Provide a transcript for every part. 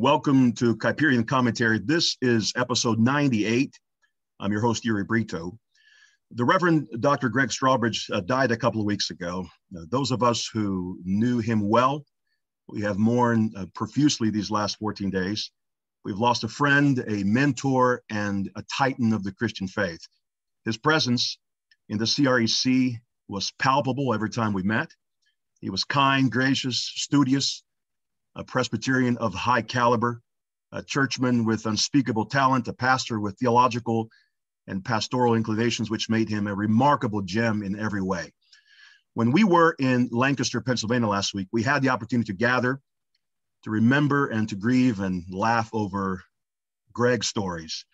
Welcome to Kuyperian Commentary. This is episode 98. I'm your host, Uri Brito. The Reverend Dr. Gregg Strawbridge uh, died a couple of weeks ago. Uh, those of us who knew him well, we have mourned uh, profusely these last 14 days. We've lost a friend, a mentor, and a titan of the Christian faith. His presence in the CREC was palpable every time we met. He was kind, gracious, studious, a Presbyterian of high caliber, a churchman with unspeakable talent, a pastor with theological and pastoral inclinations, which made him a remarkable gem in every way. When we were in Lancaster, Pennsylvania last week, we had the opportunity to gather, to remember, and to grieve and laugh over Greg's stories.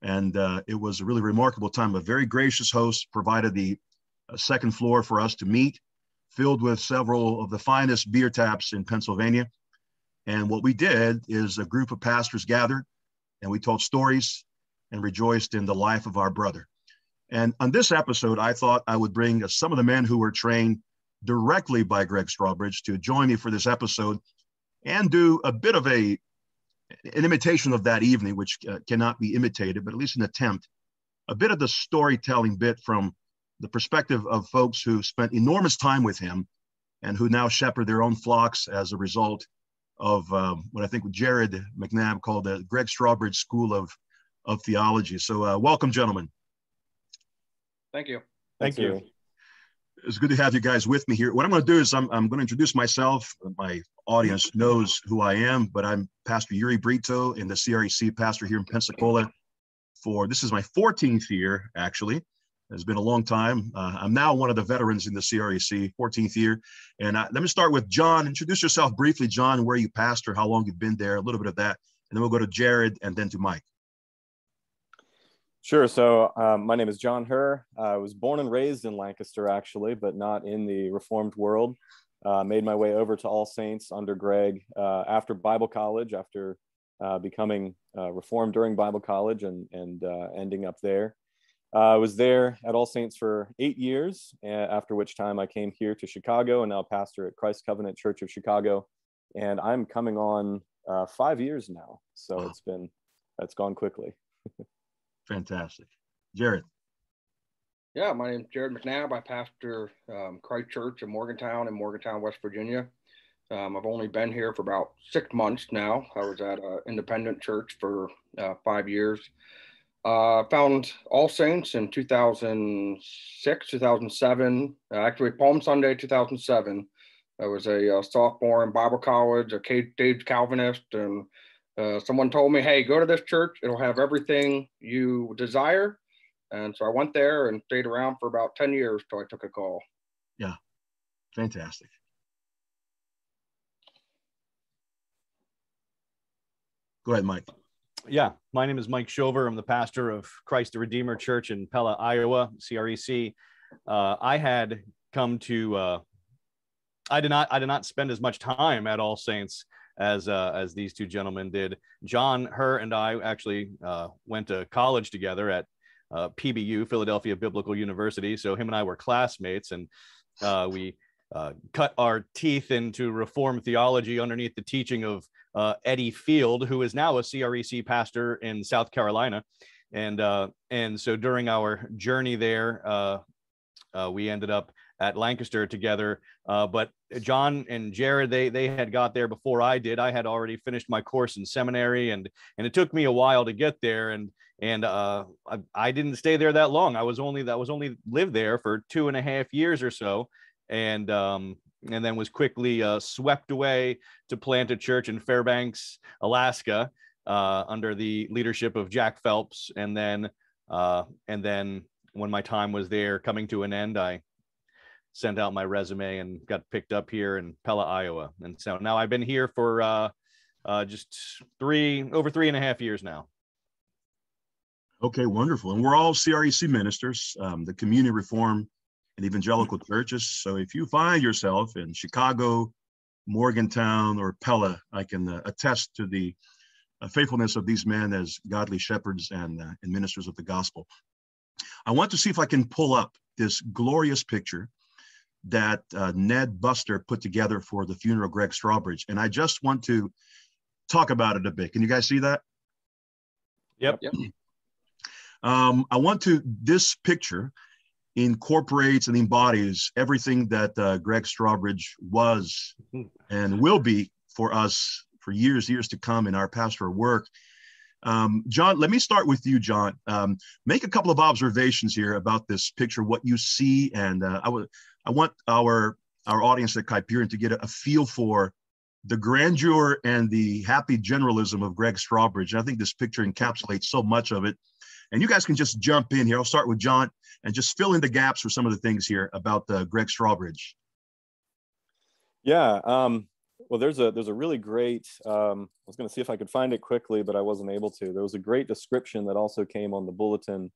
And uh, it was a really remarkable time. A very gracious host provided the uh, second floor for us to meet, filled with several of the finest beer taps in Pennsylvania. And what we did is a group of pastors gathered and we told stories and rejoiced in the life of our brother. And on this episode, I thought I would bring some of the men who were trained directly by Gregg Strawbridge to join me for this episode and do a bit of a an imitation of that evening, which uh, cannot be imitated, but at least an attempt, a bit of the storytelling bit from the perspective of folks who spent enormous time with him and who now shepherd their own flocks as a result of um, what I think Jared McNabb called the Gregg Strawbridge School of, of Theology. So uh, welcome, gentlemen. Thank you. Thank you. It's good to have you guys with me here. What I'm going to do is I'm, I'm going to introduce myself. My audience knows who I am, but I'm Pastor Uri Brito in the CREC pastor here in Pensacola for, this is my 14th year, actually. It's been a long time. Uh, I'm now one of the veterans in the CREC, 14th year. And uh, let me start with John. Introduce yourself briefly, John, where you pastor, how long you've been there, a little bit of that. And then we'll go to Jared and then to Mike. Sure. So um, my name is John Herr. I was born and raised in Lancaster, actually, but not in the Reformed world. Uh, made my way over to All Saints under Greg uh, after Bible college, after uh, becoming uh, Reformed during Bible college and, and uh, ending up there. Uh, I was there at All Saints for eight years, after which time I came here to Chicago and now pastor at Christ Covenant Church of Chicago. And I'm coming on uh, five years now. So wow. it's been, that's gone quickly. Fantastic. Jared. Yeah, my name is Jared McNabb. I pastor um, Christ Church in Morgantown in Morgantown, West Virginia. Um, I've only been here for about six months now. I was at an independent church for uh, five years. Uh, found All Saints in 2006, 2007, uh, actually Palm Sunday 2007. I was a, uh, sophomore in Bible college, a Dave Calvinist, and uh, someone told me, "Hey, go to this church. It'll have everything you desire." And so I went there and stayed around for about 10 years till I took a call. Yeah, fantastic. Go ahead, Mike yeah, my name is Mike Shover. I'm the pastor of Christ the Redeemer Church in Pella, Iowa, CREC. Uh, I had come to, uh, I did not, I did not spend as much time at All Saints as uh, as these two gentlemen did. John, Herr, and I actually uh, went to college together at uh, PBU, Philadelphia Biblical University. So him and I were classmates, and uh, we cut our teeth into Reformed theology underneath the teaching of uh, Eddie Field, who is now a CREC pastor in South Carolina. And, uh, and so during our journey there, uh, uh we ended up at Lancaster together. Uh, but John and Jared, they, they had got there before I did. I had already finished my course in seminary and, and it took me a while to get there. And, and uh, I, I didn't stay there that long. I was only, that was only lived there for two and a half years or so. And um, and then was quickly uh, swept away to plant a church in Fairbanks, Alaska, uh, under the leadership of Jack Phelps. And then, uh, and then when my time was there coming to an end, I sent out my resume and got picked up here in Pella, Iowa. And so now I've been here for uh, uh, just three, over three and a half years now. Okay, wonderful. And we're all CREC ministers. Um, the community reform and evangelical churches. So if you find yourself in Chicago, Morgantown, or Pella, I can uh, attest to the uh, faithfulness of these men as godly shepherds and, uh, and ministers of the gospel. I want to see if I can pull up this glorious picture that uh, Ned Buster put together for the funeral of Gregg Strawbridge. And I just want to talk about it a bit. Can you guys see that? Yep. Yep. Um, I want to, this picture incorporates and embodies everything that uh, Gregg Strawbridge was and will be for us for years, years to come in our pastoral work. Um, John, let me start with you, John. Um, make a couple of observations here about this picture, what you see, and uh, I would, I want our our audience at Kuyperian to get a, a, feel for the grandeur and the happy generalism of Gregg Strawbridge. And I think this picture encapsulates so much of it. And you guys can just jump in here. I'll start with John and just fill in the gaps for some of the things here about uh, Gregg Strawbridge. Yeah. Um, well, there's a there's a really great. Um, I was going to see if I could find it quickly, but I wasn't able to. There was a great description that also came on the bulletin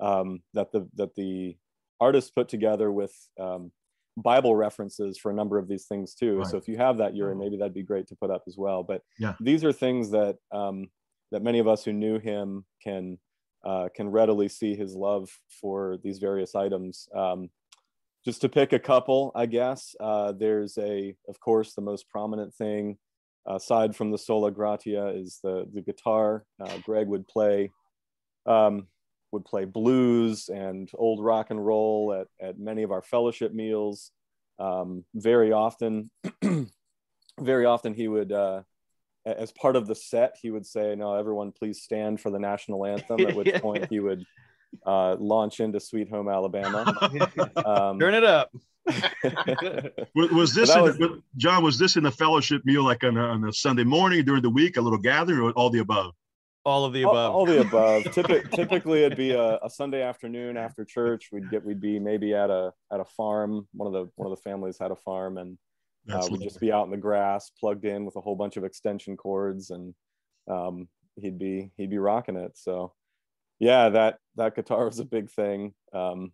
um, that the that the artist put together with um, Bible references for a number of these things too. Right. So if you have that, Uri, maybe that'd be great to put up as well. But yeah. these are things that um, that many of us who knew him can uh, can readily see his love for these various items. Um, just to pick a couple, I guess, uh, there's a, of course, the most prominent thing aside from the sola gratia is the, the guitar. Uh, Greg would play, um, would play blues and old rock and roll at, at many of our fellowship meals. Um, very often, very often he would, uh, as part of the set, he would say, no, everyone please stand for the national anthem, at which point he would uh, launch into Sweet Home Alabama. Um, Turn it up. was, was, this was, John? Was this in the fellowship meal, like on a, on a, Sunday morning during the week, a little gathering, or all the above? All of the above. All, all the above. Typically, typically, it'd be a, a, Sunday afternoon after church. We'd get we'd be maybe at a at a farm. One of the one of the families had a farm, and uh, we'd just be out in the grass, plugged in with a whole bunch of extension cords, and um, he'd be he'd be rocking it. So yeah, that that guitar was a big thing. Um,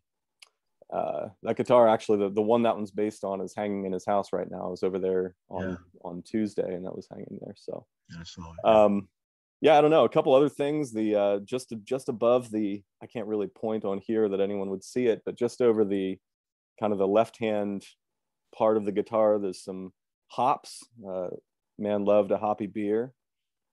uh, that guitar actually the, the one that one's based on is hanging in his house right now. I was over there on yeah. on Tuesday and that was hanging there. So yeah, um, yeah, I don't know. A couple other things. The uh, just just above the I can't really point on here that anyone would see it, but just over the kind of the left hand part of the guitar, there's some hops. Uh, man loved a hoppy beer.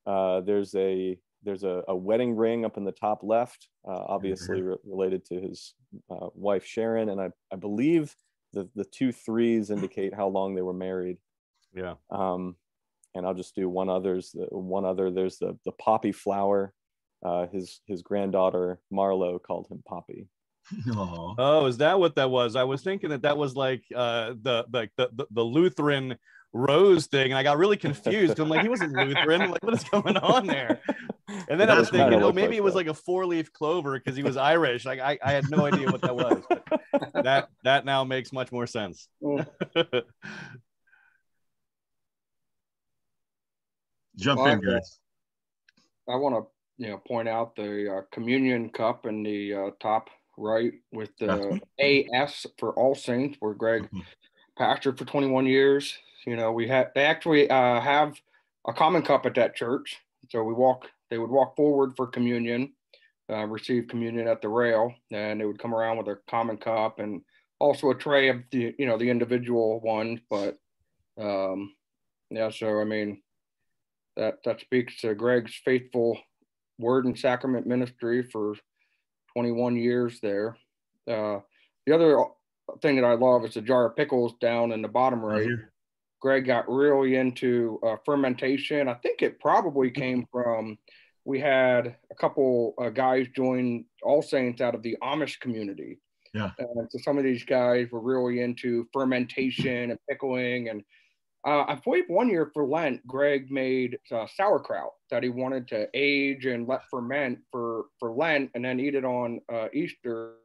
Uh, there's a there's a, a, wedding ring up in the top left, uh, obviously mm-hmm. re- related to his uh, wife Sharon, and I, I believe the the two threes indicate how long they were married. Yeah. Um, and I'll just do one others. One other. There's the the poppy flower. Uh, his his granddaughter Marlo called him Poppy. Aww. Oh, is that what that was? I was thinking that that was like uh, the like the, the, the Lutheran rose thing, and I got really confused. I'm like, he wasn't Lutheran. Like, what is going on there? And then I was thinking, oh, maybe like it was that. like a four leaf clover because he was Irish. Like I, I had no idea what that was. that that now makes much more sense. Jump well, in, guys. I want to you know point out the uh, communion cup in the uh, top right with the AS for All Saints, where Greg mm-hmm. pastored for 21 years. You know, we had they actually uh, have a common cup at that church, so we walk. They would walk forward for communion, uh, receive communion at the rail, and they would come around with a common cup and also a tray of the you know the individual ones. But um, yeah, so I mean, that that speaks to Greg's faithful word and sacrament ministry for 21 years there. Uh, the other thing that I love is the jar of pickles down in the bottom right. Greg got really into uh, fermentation. I think it probably came from we had a couple uh, guys join All Saints out of the Amish community. Yeah. And so some of these guys were really into fermentation and pickling. And uh, I believe one year for Lent, Greg made uh, sauerkraut that he wanted to age and let ferment for, for Lent and then eat it on uh, Easter.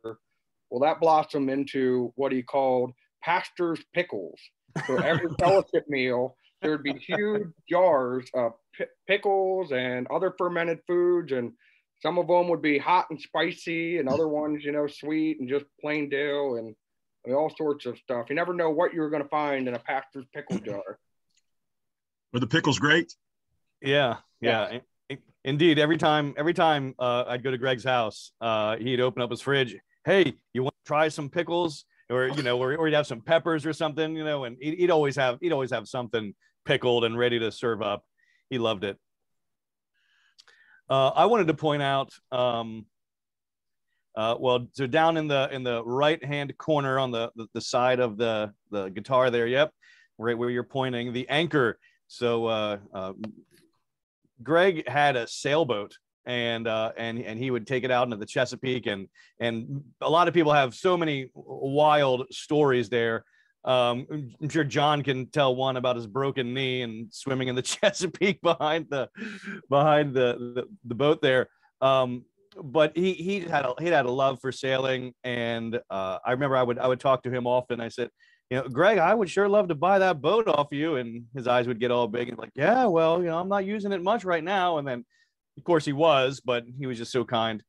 Well, that blossomed into what he called pastor's pickles. So every fellowship meal, there would be huge jars of p- pickles and other fermented foods, and some of them would be hot and spicy, and other ones, you know, sweet and just plain dill, and I mean, all sorts of stuff. You never know what you're going to find in a pastor's pickle jar. Were the pickles great? Yeah, yeah. yeah. Indeed, every time, every time uh, I'd go to Greg's house, uh, he'd open up his fridge. Hey, you want to try some pickles? or you know, or, or he'd have some peppers or something, you know, and he'd, he'd always have he'd always have something pickled and ready to serve up. he loved it. Uh, I wanted to point out, um, uh, well, so down in the in the right hand corner on the, the, the side of the the guitar there, yep, right where you're pointing, the anchor. So uh, uh, Greg had a sailboat and uh, and and he would take it out into the Chesapeake and and a lot of people have so many wild stories there. Um, I'm sure John can tell one about his broken knee and swimming in the Chesapeake behind the behind the the, the boat there. Um, but he he had a, he had a love for sailing, and uh, I remember I would I would talk to him often. I said, you know, Greg, I would sure love to buy that boat off you. And his eyes would get all big and like, yeah, well, you know, I'm not using it much right now. And then, of course, he was, but he was just so kind.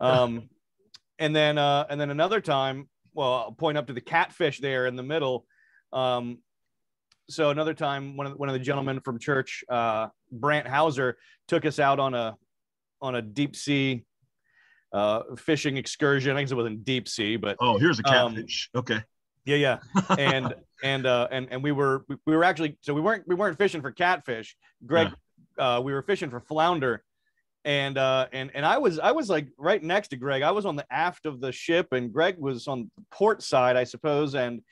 Um, and then, uh, and then another time, well, I'll point up to the catfish there in the middle. Um, so another time, one of the, one of the gentlemen from church, uh, Brant Hauser, took us out on a on a deep sea uh, fishing excursion. I guess it wasn't deep sea, but oh, here's a um, catfish. Um, okay. Yeah, yeah, and and uh, and and we were we were actually so we weren't we weren't fishing for catfish. Greg, yeah. uh, we were fishing for flounder, and uh, and and I was I was like right next to Greg. I was on the aft of the ship, and Greg was on the port side, I suppose, and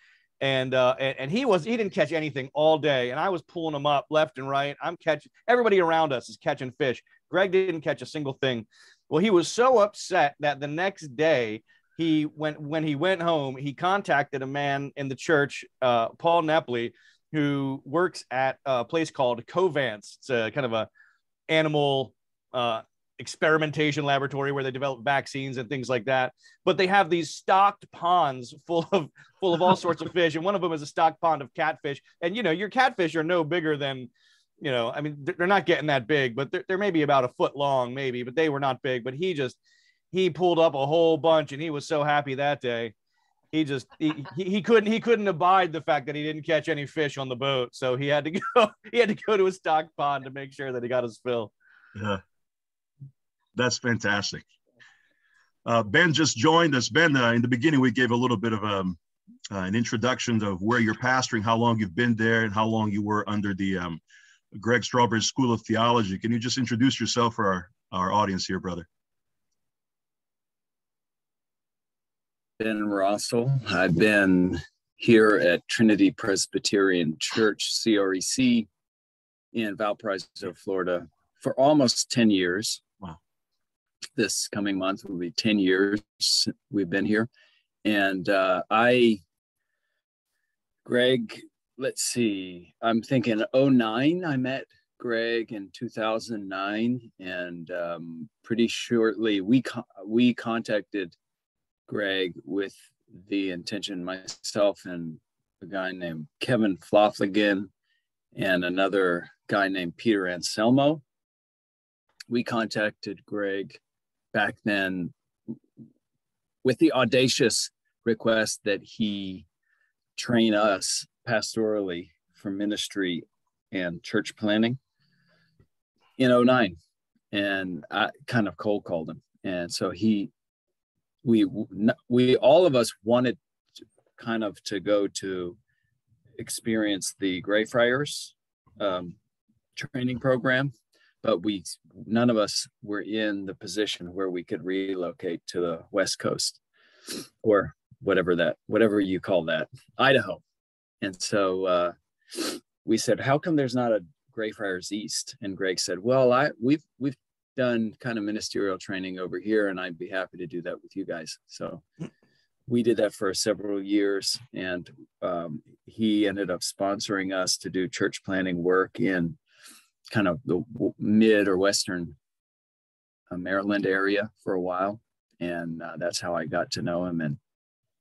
and uh, and, and he was he didn't catch anything all day, and I was pulling him up left and right. I'm catching everybody around us is catching fish. Greg didn't catch a single thing. Well, he was so upset that the next day he went when he went home he contacted a man in the church uh, paul nepley who works at a place called covance. It's a kind of a animal uh, experimentation laboratory where they develop vaccines and things like that. But they have these stocked ponds full of full of all sorts of fish and one of them is a stocked pond of catfish. And you know your catfish are no bigger than you know i mean they're not getting that big but they're, they're maybe about a foot long maybe but they were not big but he just he pulled up a whole bunch and he was so happy that day. He just he, he couldn't he couldn't abide the fact that he didn't catch any fish on the boat so he had to go he had to go to a stock pond to make sure that he got his fill. Yeah. That's fantastic. Uh, ben just joined us. Ben uh, in the beginning we gave a little bit of um, uh, an introduction of where you're pastoring how long you've been there and how long you were under the um, gregg strawbridge school of theology can you just introduce yourself for our, our audience here brother Ben Rossell. I've been here at Trinity Presbyterian Church, CREC, in Valparaiso, Florida, for almost 10 years. Wow. This coming month will be 10 years we've been here. And uh, I, Greg, let's see, I'm thinking 09, I met Greg in 2009. And um, pretty shortly, we, we contacted Greg with the intention, myself and a guy named Kevin Flofligan and another guy named Peter Anselmo. We contacted Greg back then with the audacious request that he train us pastorally for ministry and church planning in 09 and I kind of cold called him. And so he we we all of us wanted kind of to go to experience the Greyfriars um, training program, but we none of us were in the position where we could relocate to the West Coast or whatever that whatever you call that Idaho, and so uh, we said, how come there's not a Greyfriars East? And Greg said, well, I we've we've done kind of ministerial training over here, and I'd be happy to do that with you guys. So we did that for several years, and um, he ended up sponsoring us to do church planning work in kind of the mid or western uh, Maryland area for a while, and uh, that's how I got to know him and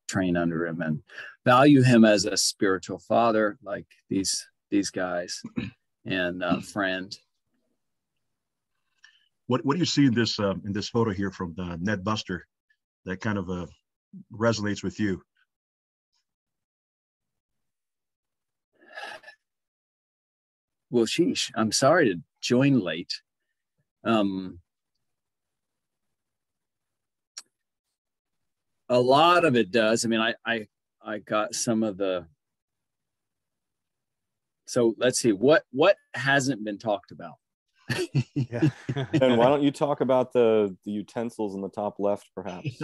train under him and value him as a spiritual father, like these these guys, and uh, friend what what do you see in this uh, in this photo here from uh, Ned Buster that kind of uh, resonates with you? Well, sheesh, I'm sorry to join late. Um, a lot of it does. I mean, I I I got some of the. So let's see what what hasn't been talked about yeah. and why don't you talk about the the utensils in the top left, perhaps?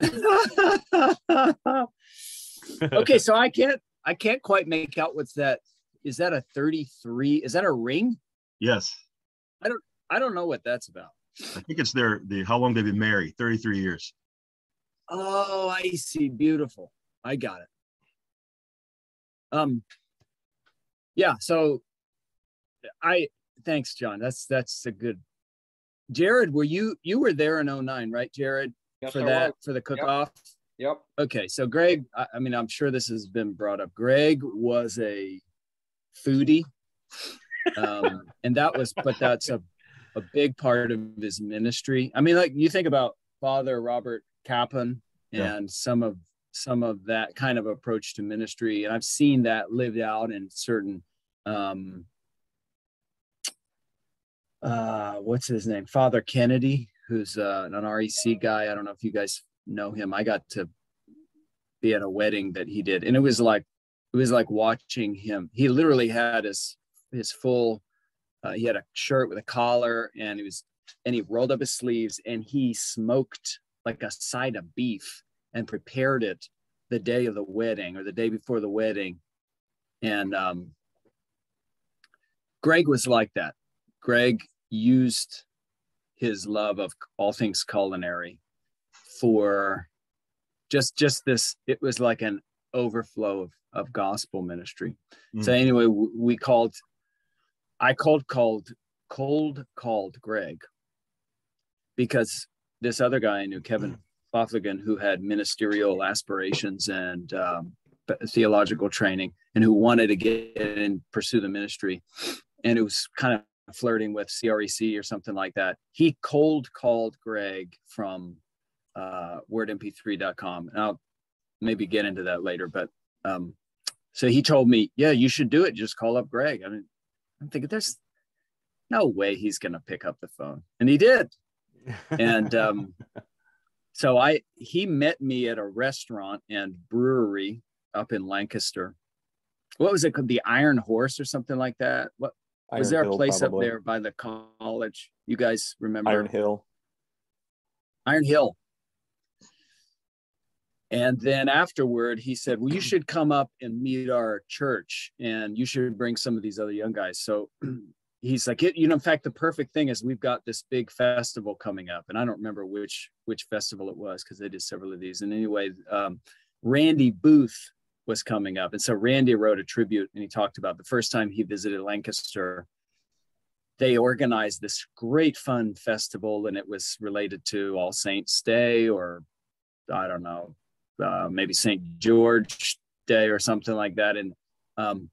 okay, so I can't I can't quite make out what's that. Is that a 33? Is that a ring? Yes. I don't I don't know what that's about. I think it's their the how long they've been married, 33 years. Oh, I see. Beautiful. I got it. Um yeah, so I thanks, John. That's that's a good Jared, were you you were there in 09, right, Jared? Yes, for I that was. for the cook off? Yep. Okay, so Greg, I, I mean, I'm sure this has been brought up. Greg was a foodie, um, and that was, but that's a a big part of his ministry. I mean, like you think about Father Robert Capon Yeah. and some of some of that kind of approach to ministry, and I've seen that lived out in certain. Um, uh, what's his name? Father Kennedy, who's uh, an REC guy. I don't know if you guys know him. I got to be at a wedding that he did, and it was like it was like watching him. He literally had his his full. Uh, he had a shirt with a collar, and he was and he rolled up his sleeves, and he smoked like a side of beef and prepared it the day of the wedding or the day before the wedding, and um, Greg was like that. Greg used his love of all things culinary for just just this it was like an overflow of, of gospel ministry so Mm. anyway we called i called called cold called greg because this other guy i knew kevin Lothligan, who had ministerial aspirations and um, theological training and who wanted to get and pursue the ministry and it was kind of flirting with crec or something like that he cold called greg from uh, wordmp3.com. And I'll maybe get into that later. But um, so he told me, yeah, you should do it. Just call up Greg. I mean, I'm thinking there's no way he's going to pick up the phone. And he did. And um, so I, he met me at a restaurant and brewery up in Lancaster. What was it called? The Iron Horse or something like that? What was Iron there a place probably. up there by the college? You guys remember? Iron Hill. Iron Hill. And then afterward, he said, Well, you should come up and meet our church and you should bring some of these other young guys. So he's like, You know, in fact, the perfect thing is we've got this big festival coming up. And I don't remember which which festival it was because they did several of these. And anyway, um, Randy Booth was coming up. And so Randy wrote a tribute and he talked about the first time he visited Lancaster they organized this great fun festival and it was related to all saints day or i don't know uh, maybe st george day or something like that and um,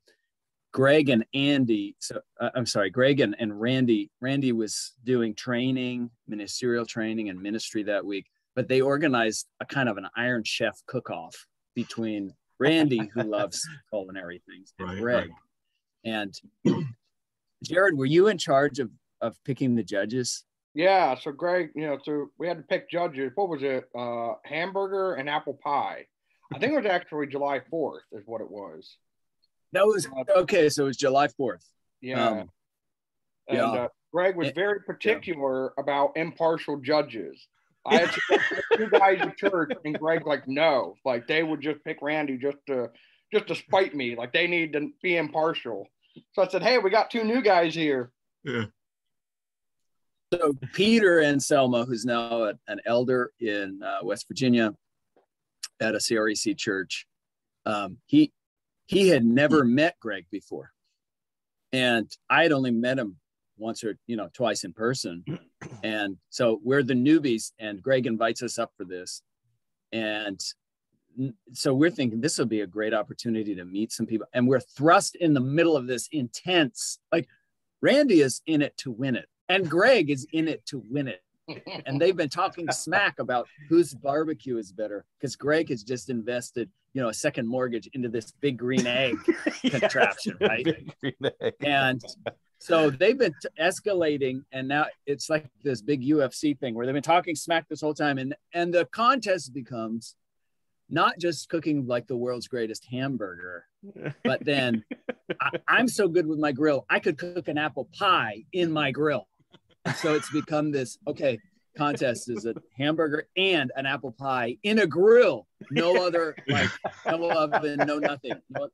greg and andy so uh, i'm sorry greg and, and randy randy was doing training ministerial training and ministry that week but they organized a kind of an iron chef cook-off between randy who loves culinary things and Right, greg right. and Jared, were you in charge of of picking the judges? Yeah. So Greg, you know, so we had to pick judges. What was it? Uh, hamburger and apple pie. I think it was actually July 4th is what it was. That was okay. So it was July fourth. Yeah. Um, and yeah. uh, Greg was Eh, very particular about impartial judges. I had two guys at church, and Greg like no, like they would just pick Randy just to just to spite me. Like they need to be impartial. So I said, hey, we got two new guys here. Yeah. So Peter Anselmo, who's now a- an elder in uh, West Virginia at a CREC church, um, he he had never met Greg before, and I had only met him once or you know twice in person, and so we're the newbies, and Greg invites us up for this, and so we're thinking this will be a great opportunity to meet some people, and we're thrust in the middle of this intense like Randy is in it to win it, and Greg is in it to win it. And they've been talking smack about whose barbecue is better because Greg has just invested, you know, a second mortgage into this big green egg contraption, right? Egg. And so they've been t- escalating, and now it's like this big UFC thing where they've been talking smack this whole time, and and the contest becomes not just cooking like the world's greatest hamburger, but then I, am so good with my grill. I could cook an apple pie in my grill. So it's become this okay contest is a hamburger and an apple pie in a grill. No other like no oven, no nothing. No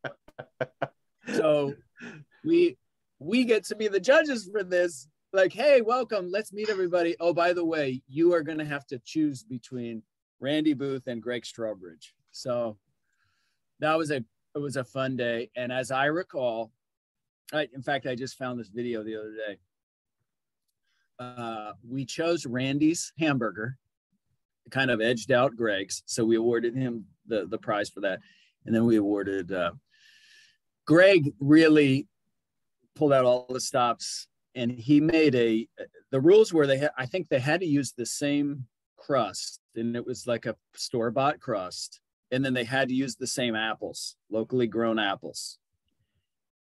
so we we get to be the judges for this. Like, hey, welcome. Let's meet everybody. Oh, by the way, you are going to have to choose between Randy Booth and Gregg Strawbridge. So that was a it was a fun day. And as I recall, I, in fact, I just found this video the other day. Uh, we chose Randy's hamburger, kind of edged out Greg's, so we awarded him the the prize for that, and then we awarded uh, Greg. Really pulled out all the stops, and he made a. The rules were they had, I think they had to use the same crust, and it was like a store bought crust, and then they had to use the same apples, locally grown apples.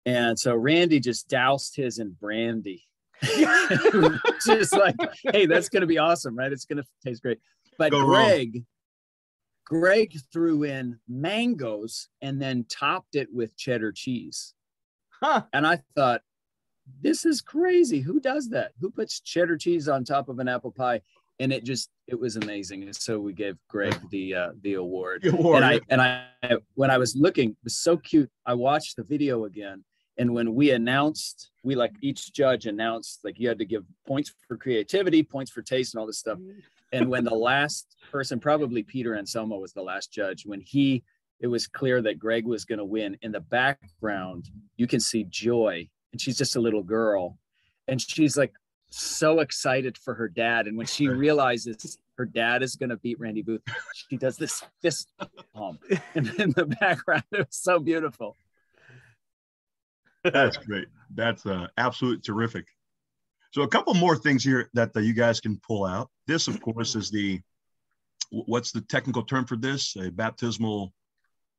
And so Randy just doused his in brandy. just like, hey, that's gonna be awesome, right? It's gonna taste great. But Go Greg, wrong. Greg threw in mangoes and then topped it with cheddar cheese. Huh. And I thought, this is crazy. Who does that? Who puts cheddar cheese on top of an apple pie? and it just it was amazing. And so we gave Greg the uh, the award. The award. And I and I when I was looking, it was so cute. I watched the video again, and when we announced, we like each judge announced like you had to give points for creativity, points for taste, and all this stuff. And when the last person, probably Peter Anselmo was the last judge, when he it was clear that Greg was going to win. In the background, you can see Joy, and she's just a little girl, and she's like so excited for her dad. And when she realizes her dad is going to beat Randy Booth, she does this fist pump and in the background. It was so beautiful. That's great. That's uh, absolutely terrific. So a couple more things here that uh, you guys can pull out. This, of course, is the what's the technical term for this? A baptismal.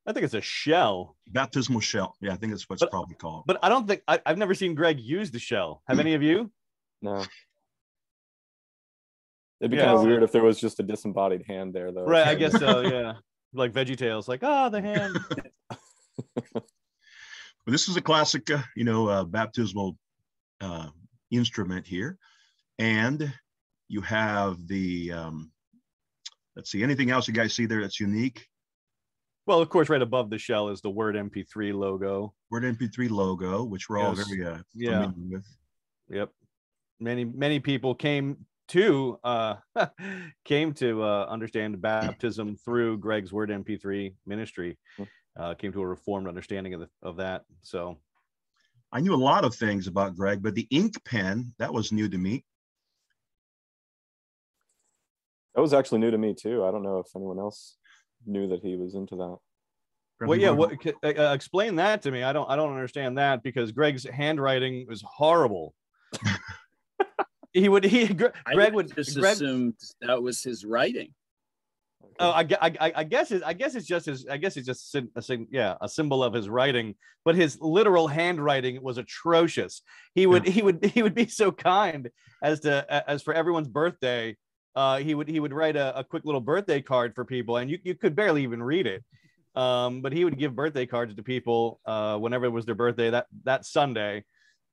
I think it's a shell. Baptismal shell. Yeah, I think that's what's but, probably called. But I don't think I, have never seen Greg use the shell. Have any of you? No. It'd be yeah. kind of weird if there was just a disembodied hand there, though. Right, I guess so. Yeah, like Veggie Tales, like ah, oh, the hand. well, this is a classic, uh, you know, uh, baptismal uh, instrument here, and you have the. Um, let's see, anything else you guys see there that's unique? Well, of course, right above the shell is the Word MP3 logo. Word MP3 logo, which we're yes. all very uh, yeah. with. Yep many many people came to uh, came to uh, understand baptism through Greg's Word MP3 ministry. Hmm. Uh, came to a reformed understanding of the, of that. So, I knew a lot of things about Greg, but the ink pen that was new to me. That was actually new to me too. I don't know if anyone else knew that he was into that. Well, yeah. What, uh, uh, explain that to me. I don't. I don't understand that because Greg's handwriting was horrible. He would he Greg would just Greg, assumed that was his writing. Oh, I, I, I guess it, I guess it's just his. I guess it's just a, a, yeah a symbol of his writing. But his literal handwriting was atrocious. He would yeah. he would he would be so kind as to as for everyone's birthday. Uh, he would he would write a, a quick little birthday card for people, and you, you could barely even read it. Um, but he would give birthday cards to people uh, whenever it was their birthday that that Sunday,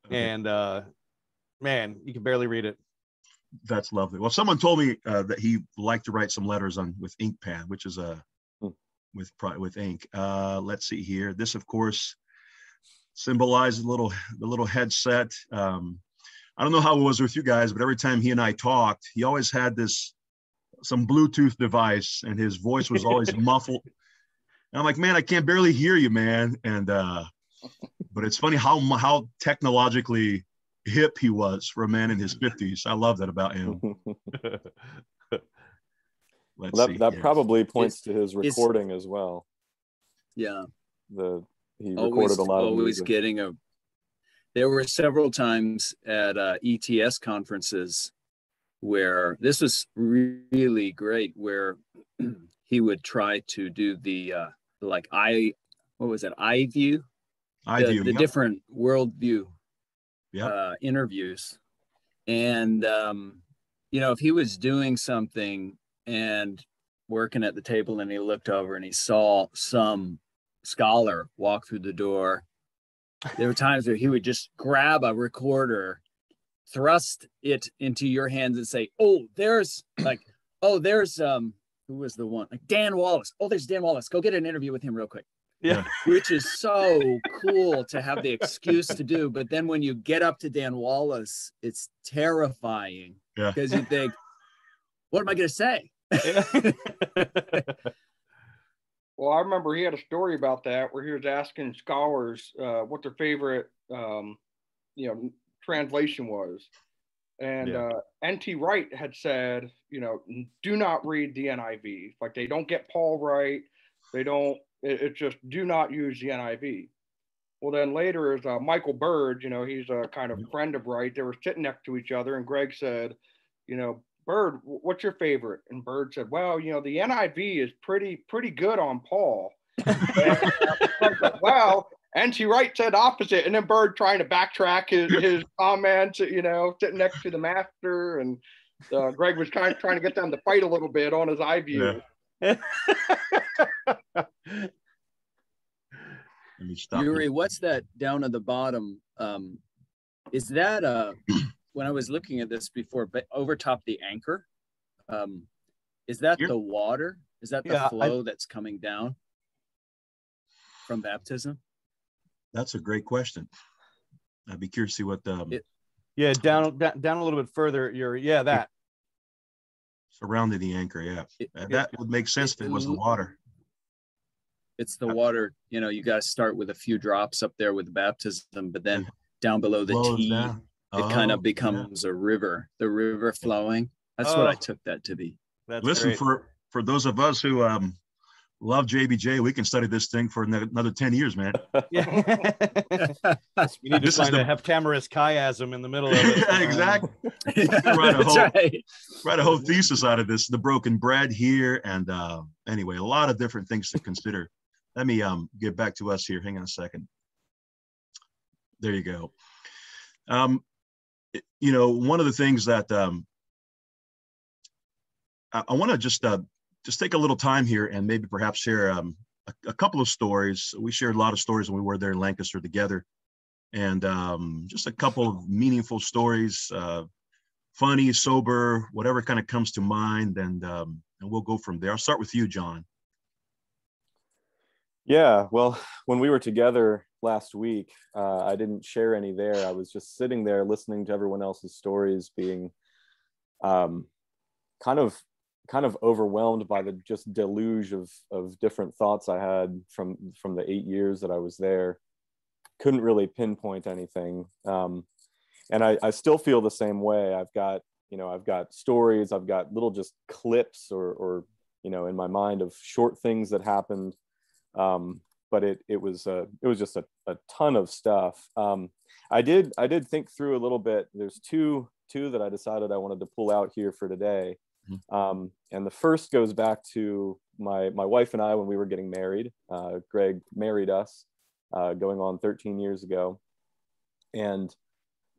okay. and uh, man, you can barely read it. That's lovely. Well, someone told me uh, that he liked to write some letters on with ink pen, which is a hmm. with with ink. Uh, let's see here. This, of course, symbolizes the little the little headset. Um, I don't know how it was with you guys, but every time he and I talked, he always had this some Bluetooth device, and his voice was always muffled. And I'm like, man, I can't barely hear you, man. And uh, but it's funny how how technologically hip he was for a man in his 50s. I love that about him. Let's well, that, see. that probably points it's, to his recording as well. Yeah. The he always, recorded a lot always of music. getting a there were several times at uh, ETS conferences where this was really great where he would try to do the uh, like I what was it I view I the, view the yep. different world view yep. uh, interviews. And, um, you know, if he was doing something and working at the table and he looked over and he saw some scholar walk through the door there were times where he would just grab a recorder, thrust it into your hands, and say, "Oh, there's like, oh, there's um, who was the one like Dan Wallace? Oh, there's Dan Wallace. Go get an interview with him real quick." Yeah. which is so cool to have the excuse to do. But then when you get up to Dan Wallace, it's terrifying Yeah. because you think, what am I going to say? Well, I remember he had a story about that where he was asking scholars uh, what their favorite, um, you know, translation was, and Yeah. uh, N.T. Wright had said, you know, do not read the NIV. Like they don't get Paul right. They don't. It, it's just do not use the NIV. Well, then later is uh, Michael Bird. You know, he's a kind of friend of Wright. They were sitting next to each other, and Greg said, you know, Bird, what's your favorite? And Bird said, well, you know, the NIV is pretty pretty good on Paul. And said, well, NT Wright said opposite, and then Bird trying to backtrack his, his comments, you know, sitting next to the master, and uh, Greg was kind of trying to get them to fight a little bit on his eye view. Yeah. Let me stop. Uri, what's that down at the bottom? Um, is that uh, when I was looking at this before, but over top the anchor, um, is that Here? the water? Is that the Yeah, I- flow that's coming down from baptism? That's a great question. I'd be curious to see what um, It- yeah, down, down down a little bit further. You're yeah, that. surrounding the anchor. Yeah, It- that would make sense if it was the water. It's the water, you know, you got to start with a few drops up there with the baptism, but then down below the Flows T, down. it kind Oh, of becomes a river, the river flowing. That's what I Oh. took that to be. That's Listen, great. for for those of us who um, love JBJ, we can study this thing for another ten years, man. Yeah. we need to This is find the- a heptamerous chiasm in the middle of it. exactly. That's Right, a whole- right. Write a whole thesis out of this. The broken bread here, and uh, anyway, a lot of different things to consider. Let me um, get back to us here. Hang on a second. There you go. Um, you know, one of the things that um, I, I want to just uh, just take a little time here and maybe perhaps share um, a, a couple of stories. We shared a lot of stories when we were there in Lancaster together, and um, just a couple of meaningful stories, uh, funny, sober, whatever kind of comes to mind, and um, and we'll go from there. I'll start with you, John. Yeah, well, when we were together last week, uh, I didn't share any there. I was just sitting there listening to everyone else's stories, being um, kind of kind of overwhelmed by the just deluge of of different thoughts I had from from the eight years that I was there. Couldn't really pinpoint anything, um, and I, I still feel the same way. I've got you know I've got stories, I've got little just clips or or you know in my mind of short things that happened um, but it it was uh, it was just a, a ton of stuff. Um, I did I did think through a little bit. There's two two that I decided I wanted to pull out here for today, um, and the first goes back to my my wife and I when we were getting married. Uh, Greg married us, uh, going on 13 years ago, and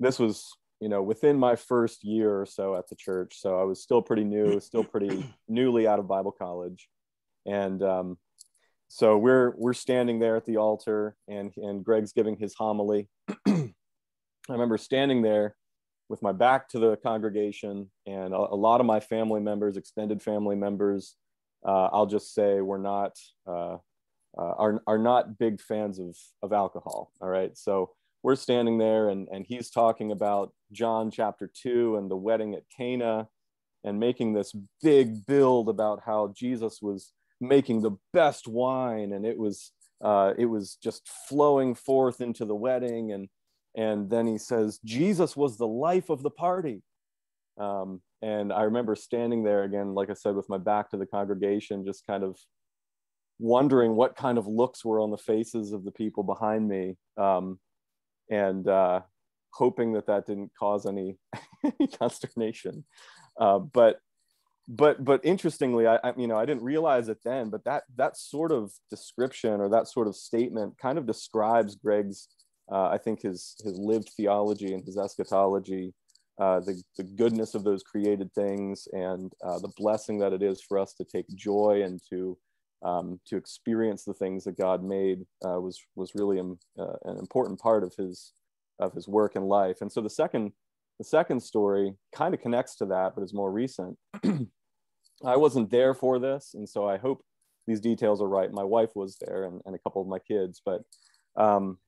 this was you know within my first year or so at the church. So I was still pretty new, still pretty newly out of Bible college, and um, so we're we're standing there at the altar and and Greg's giving his homily. I remember standing there with my back to the congregation and a, a lot of my family members, extended family members, uh, I'll just say we're not uh, uh, are are not big fans of of alcohol. All right, so we're standing there and and he's talking about John chapter two and the wedding at Cana, and making this big build about how Jesus was making the best wine and it was uh, it was just flowing forth into the wedding and and then he says jesus was the life of the party. Um, and i remember standing there again like i said with my back to the congregation just kind of wondering what kind of looks were on the faces of the people behind me um, and uh, hoping that that didn't cause any consternation. Uh, but but but interestingly I, I you know i didn't realize it then but that that sort of description or that sort of statement kind of describes greg's uh, i think his his lived theology and his eschatology uh, the, the goodness of those created things and uh, the blessing that it is for us to take joy and to um, to experience the things that God made uh, was was really um, uh, an important part of his of his work and life. And so the second the second story kind of connects to that, but is more recent. I wasn't there for this, and so I hope these details are right. My wife was there, and, and a couple of my kids. But um,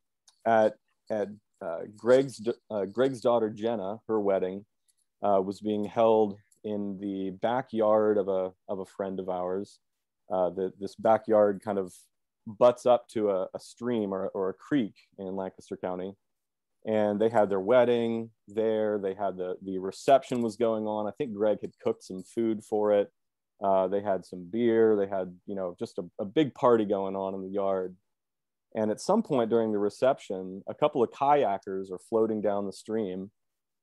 at at uh, Greg's uh, Greg's daughter Jenna, her wedding uh, was being held in the backyard of a of a friend of ours. Uh, the, this backyard kind of butts up to a, a stream or, or a creek in Lancaster County, and they had their wedding there. They had the the reception was going on. I think Greg had cooked some food for it. Uh, they had some beer. They had you know just a, a big party going on in the yard. And at some point during the reception, a couple of kayakers are floating down the stream,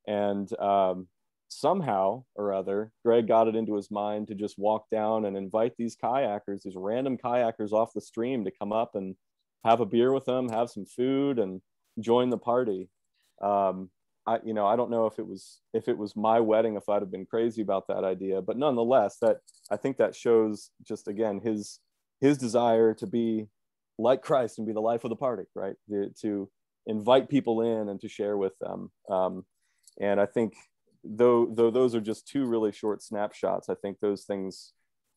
and um, somehow or other, Greg got it into his mind to just walk down and invite these kayakers, these random kayakers off the stream, to come up and have a beer with them, have some food, and join the party. Um, I, you know, I don't know if it was if it was my wedding, if I'd have been crazy about that idea, but nonetheless, that I think that shows just again his his desire to be like Christ and be the life of the party, right? The, to invite people in and to share with them. Um, and I think though though those are just two really short snapshots, I think those things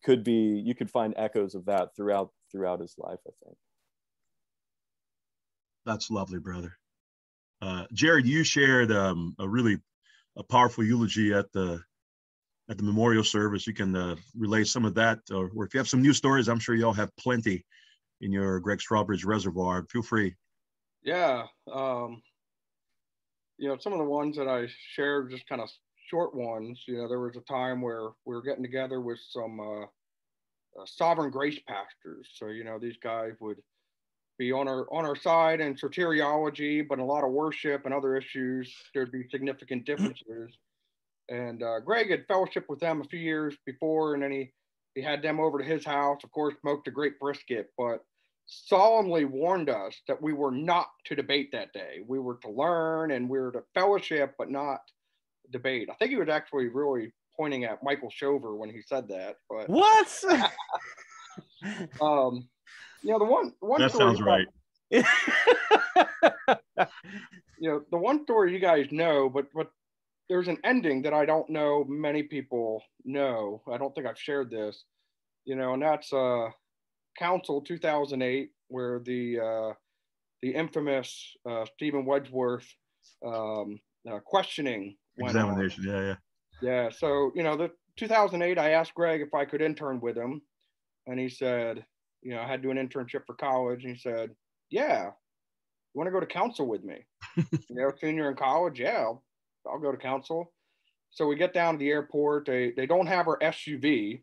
could be you could find echoes of that throughout throughout his life. I think. That's lovely, brother. Uh, Jared, you shared um, a really a powerful eulogy at the at the memorial service. You can uh, relay some of that, or, or, if you have some new stories, I'm sure y'all have plenty in your Gregg Strawbridge reservoir. Feel free. Yeah, um, you know, some of the ones that I shared, just kind of short ones. You know, there was a time where we were getting together with some uh, uh, sovereign grace pastors. So you know, these guys would be on our on our side in soteriology, but a lot of worship and other issues, there'd be significant differences. And uh, Greg had fellowship with them a few years before, and then he he had them over to his house. Of course, smoked a great brisket, but solemnly warned us that we were not to debate that day. We were to learn and we were to fellowship, but not debate. I think he was actually really pointing at Michael Shover when he said that. But what? um, you know, the one one that sounds right. you know, the one story you guys know, but but there's an ending that I don't know many people know. I don't think I've shared this. You know, and that's uh Council 2008, where the uh, the infamous uh, Steven Wedgeworth um, uh, questioning examination. On. Yeah, yeah, yeah. So you know, the 2008, I asked Greg if I could intern with him, and he said, you know, I had to do an internship for college. And he said, yeah, you want to go to council with me? you know, senior in college? Yeah, I'll, I'll go to council. So we get down to the airport. They, they don't have our SUV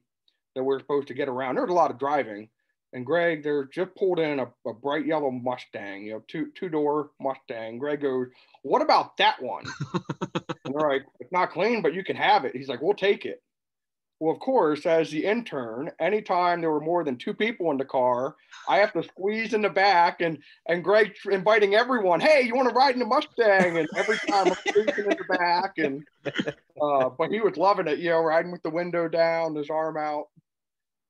that we're supposed to get around. There's a lot of driving. And Greg, they're just pulled in a, a bright yellow Mustang, you know, two two door Mustang. Greg goes, "What about that one?" and they're like, "It's not clean, but you can have it." He's like, "We'll take it." Well, of course, as the intern, anytime there were more than two people in the car, I have to squeeze in the back and and Greg inviting everyone, hey, you want to ride in the Mustang? And every time I'm squeezing in the back, and uh, but he was loving it, you know, riding with the window down, his arm out.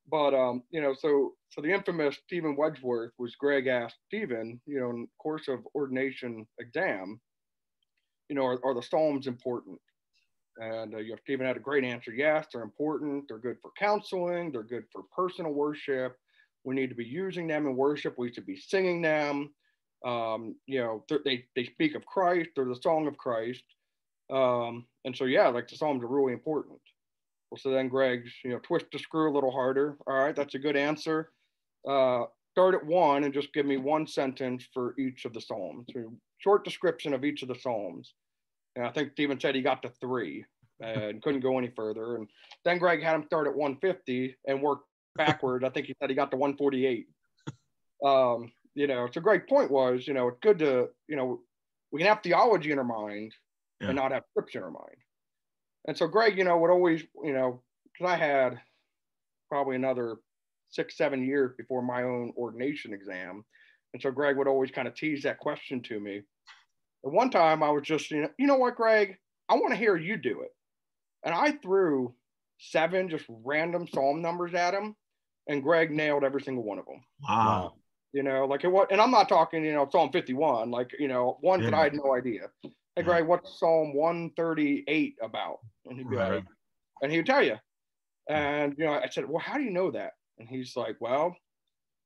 But um, you know, so so the infamous Steven Wedgeworth was Greg asked Steven, you know, in course of ordination exam, you know, are, are the Psalms important? And uh, you have Steven had a great answer. Yes, they're important. They're good for counseling. They're good for personal worship. We need to be using them in worship. We should be singing them. Um, you know, they, they speak of Christ. They're the song of Christ. Um, and so, yeah, like the Psalms are really important. Well, so then Greg's, you know, twist the screw a little harder. All right, that's a good answer. Uh, start at one and just give me one sentence for each of the Psalms. A short description of each of the Psalms. And I think Steven said he got to three and couldn't go any further. And then Greg had him start at 150 and work backward. I think he said he got to 148. Um, you know, so Greg's point was, you know, it's good to, you know, we can have theology in our mind yeah. and not have scripture in our mind. And so Greg, you know, would always, you know, because I had probably another six, seven years before my own ordination exam. And so Greg would always kind of tease that question to me. And one time I was just, you know, you know what, Greg, I want to hear you do it. And I threw seven just random psalm numbers at him. and Greg nailed every single one of them. Wow. You know, like it was, and I'm not talking, you know, Psalm 51, like, you know, one that I had no idea. Hey, Yeah. Greg, what's Psalm 138 about? And he'd be Right. like, and he would tell you. And, you know, I said, well, how do you know that? And he's like, well,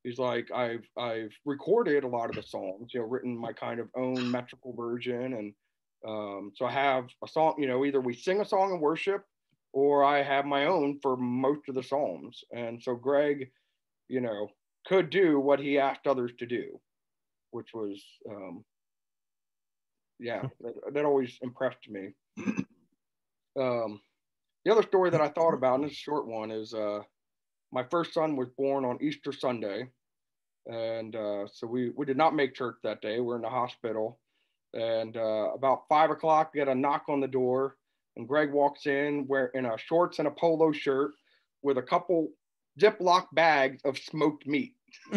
he's like, I've, I've recorded a lot of the Psalms, you know, written my kind of own metrical version. And um, so I have a song, you know, either we sing a song in worship or I have my own for most of the Psalms. And so Greg, you know, could do what he asked others to do, which was, um, yeah, that, that always impressed me. Um, the other story that I thought about, and it's a short one, is uh, my first son was born on Easter Sunday. And uh, so we, we did not make church that day. We're in the hospital. And uh, about five o'clock, we get a knock on the door. And Greg walks in where in a shorts and a polo shirt with a couple Ziploc bags of smoked meat.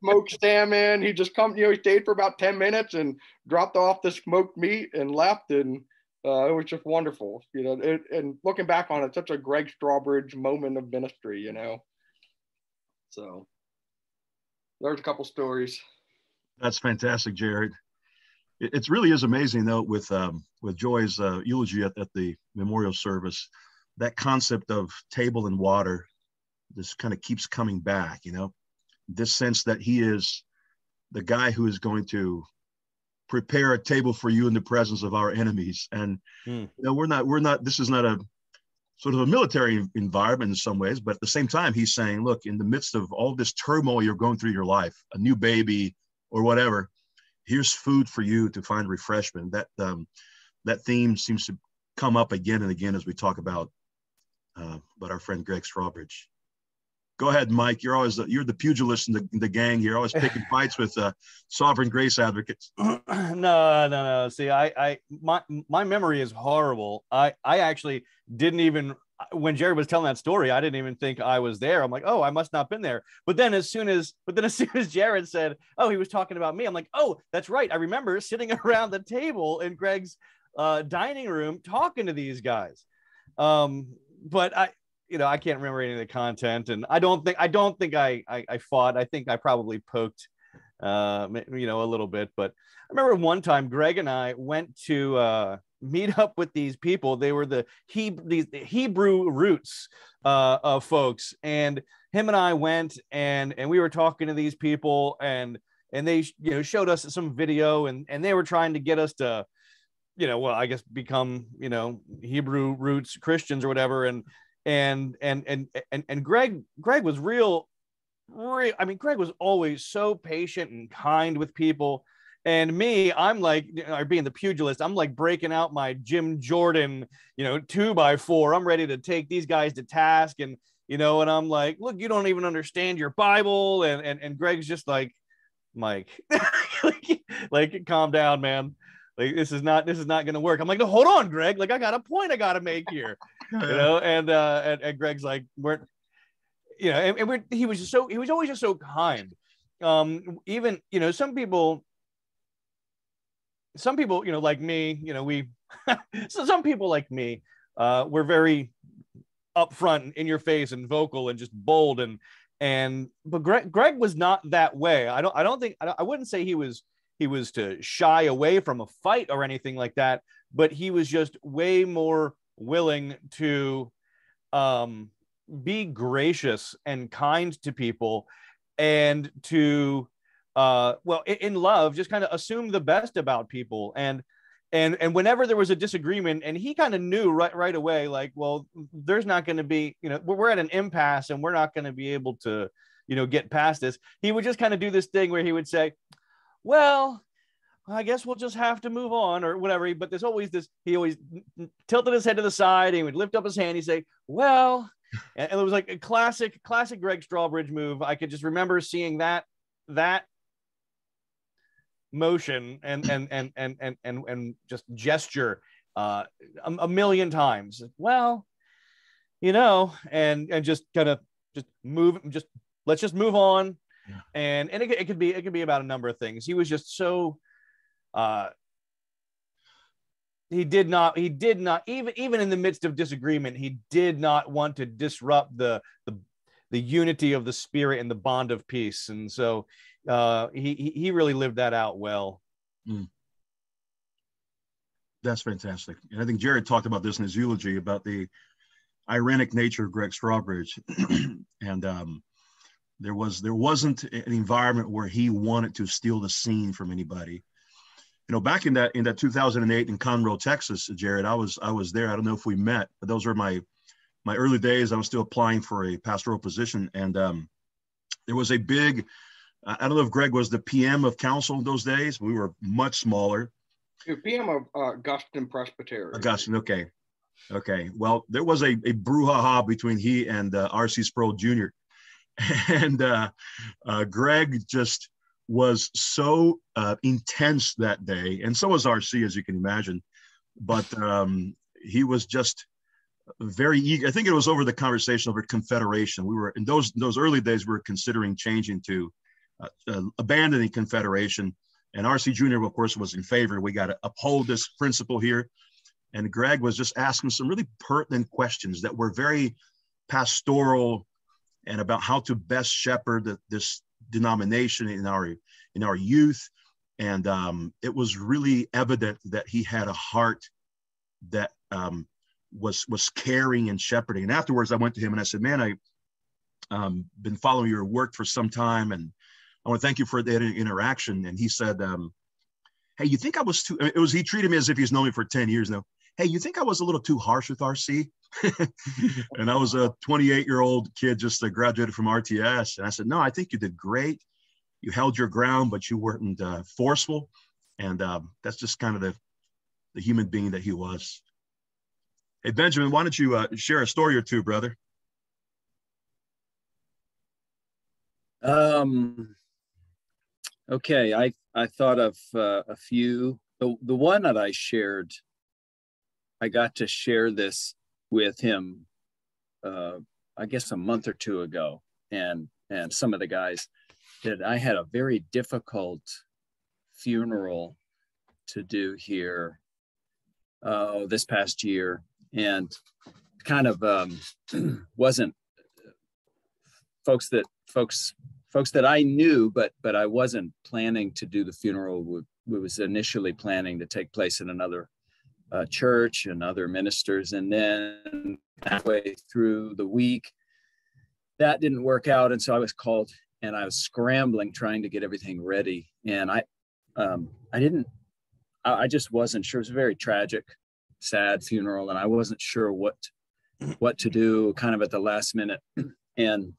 smoked salmon. He just come, you know, he stayed for about 10 minutes and dropped off the smoked meat and left. And uh, it was just wonderful, you know. It, and looking back on it, such a Gregg Strawbridge moment of ministry, you know. So there's a couple stories. That's fantastic, Jared. It, it really is amazing, though, with um, with Joy's uh, eulogy at, at the memorial service, that concept of table and water, this kind of keeps coming back. You know, this sense that he is the guy who is going to prepare a table for you in the presence of our enemies, and Hmm. you know, we're not we're not. This is not a sort of a military environment in some ways, but at the same time, he's saying, look, in the midst of all this turmoil you're going through your life, a new baby or whatever, here's food for you to find refreshment. That um, that theme seems to come up again and again as we talk about uh, about our friend Gregg Strawbridge. Go ahead, Mike. You're always the, you're the pugilist in the, in the gang. You're always picking fights with uh, sovereign grace advocates. no, no, no. See, I, I, my, my memory is horrible. I, I actually didn't even when Jared was telling that story, I didn't even think I was there. I'm like, oh, I must not been there. But then as soon as, but then as soon as Jared said, oh, he was talking about me, I'm like, oh, that's right. I remember sitting around the table in Greg's uh, dining room talking to these guys. Um, but I, you know, I can't remember any of the content, and I don't think I don't think I I, I fought. I think I probably poked, uh, you know, a little bit. But I remember one time Greg and I went to uh, meet up with these people. They were the he these Hebrew roots uh, of folks, and him and I went and and we were talking to these people, and and they you know showed us some video, and and they were trying to get us to you know well i guess become you know hebrew roots christians or whatever and and and and and, and greg greg was real real i mean greg was always so patient and kind with people. And me i'm like you know, being the pugilist i'm like breaking out my jim jordan you know two by four. I'm ready to take these guys to task and you know and i'm like look you don't even understand your bible. And and, and greg's just like mike like, like calm down man like this is not this is not going to work. I'm like no hold on greg. Like i got a point i got to make here. You know and uh and, and greg's like we're you know and, and we're, he was just so he was always just so kind. Um even you know some people some people you know like me you know we so some people like me uh we're very upfront and in your face and vocal and just bold and and but greg greg was not that way. I don't i don't think i, don't, I wouldn't say he was he was to shy away from a fight or anything like that but he was just way more willing to um, be gracious and kind to people and to uh, well in, in love just kind of assume the best about people. And and and whenever there was a disagreement and he kind of knew right right away like well there's not going to be you know we're at an impasse and we're not going to be able to you know get past this. He would just kind of do this thing where he would say well I guess we'll just have to move on or whatever. But there's always this, he always tilted his head to the side and he would lift up his hand. He'd say, well, and it was like a classic, classic Gregg Strawbridge move. I could just remember seeing that, that motion and, and, and, and, and, and, and just gesture uh, a, a million times. Well, you know, and, and just kind of just move, just let's just move on. Yeah. And, and it, it could be, it could be about a number of things. He was just so, uh, he did not he did not even even in the midst of disagreement he did not want to disrupt the the the unity of the spirit and the bond of peace and so uh he he really lived that out well mm. that's fantastic and i think jared talked about this in his eulogy about the ironic nature of gregg strawbridge and um there was there wasn't an environment where he wanted to steal the scene from anybody you know, back in that in that 2008 in Conroe, Texas, Jared, I was I was there. I don't know if we met, but those were my my early days. I was still applying for a pastoral position, and um, there was a big. I don't know if Greg was the PM of council in those days. We were much smaller. PM of uh, Augustine Presbytery. Augustine, okay, okay. Well, there was a, a brouhaha between he and uh, R.C. Sproul Jr. And uh, uh, Greg just was so uh, intense that day, and so was RC, as you can imagine. But um, he was just very eager. I think it was over the conversation over Confederation. We were in those those early days. We were considering changing to uh, uh, abandoning Confederation, and RC Jr. of course was in favor. We got to uphold this principle here. And Greg was just asking some really pertinent questions that were very pastoral and about how to best shepherd this denomination in our in our youth. And um, it was really evident that he had a heart that um, was was caring and shepherding. And afterwards i went to him and i said man i um, been following your work for some time and i want to thank you for that interaction. And he said um, hey you think i was too it was he treated me as if he's known me for 10 years now hey you think i was a little too harsh with rc and I was a 28 year old kid just uh, graduated from RTS. And I said, no, I think you did great. You held your ground, but you weren't uh, forceful. And um, that's just kind of the, the human being that he was. Hey, Benjamin, why don't you uh, share a story or two, brother? Um, okay, I, I thought of uh, a few. The, the one that I shared, I got to share this with him, uh, I guess a month or two ago, and and some of the guys that I had a very difficult funeral to do here uh, this past year, and kind of um, wasn't folks that folks folks that I knew, but but I wasn't planning to do the funeral. We, we was initially planning to take place in another uh, church and other ministers. And then halfway through the week, that didn't work out. And so I was called and I was scrambling trying to get everything ready. And I, um, I didn't, I, I just wasn't sure. It was a very tragic, sad funeral. And I wasn't sure what, what to do kind of at the last minute. And,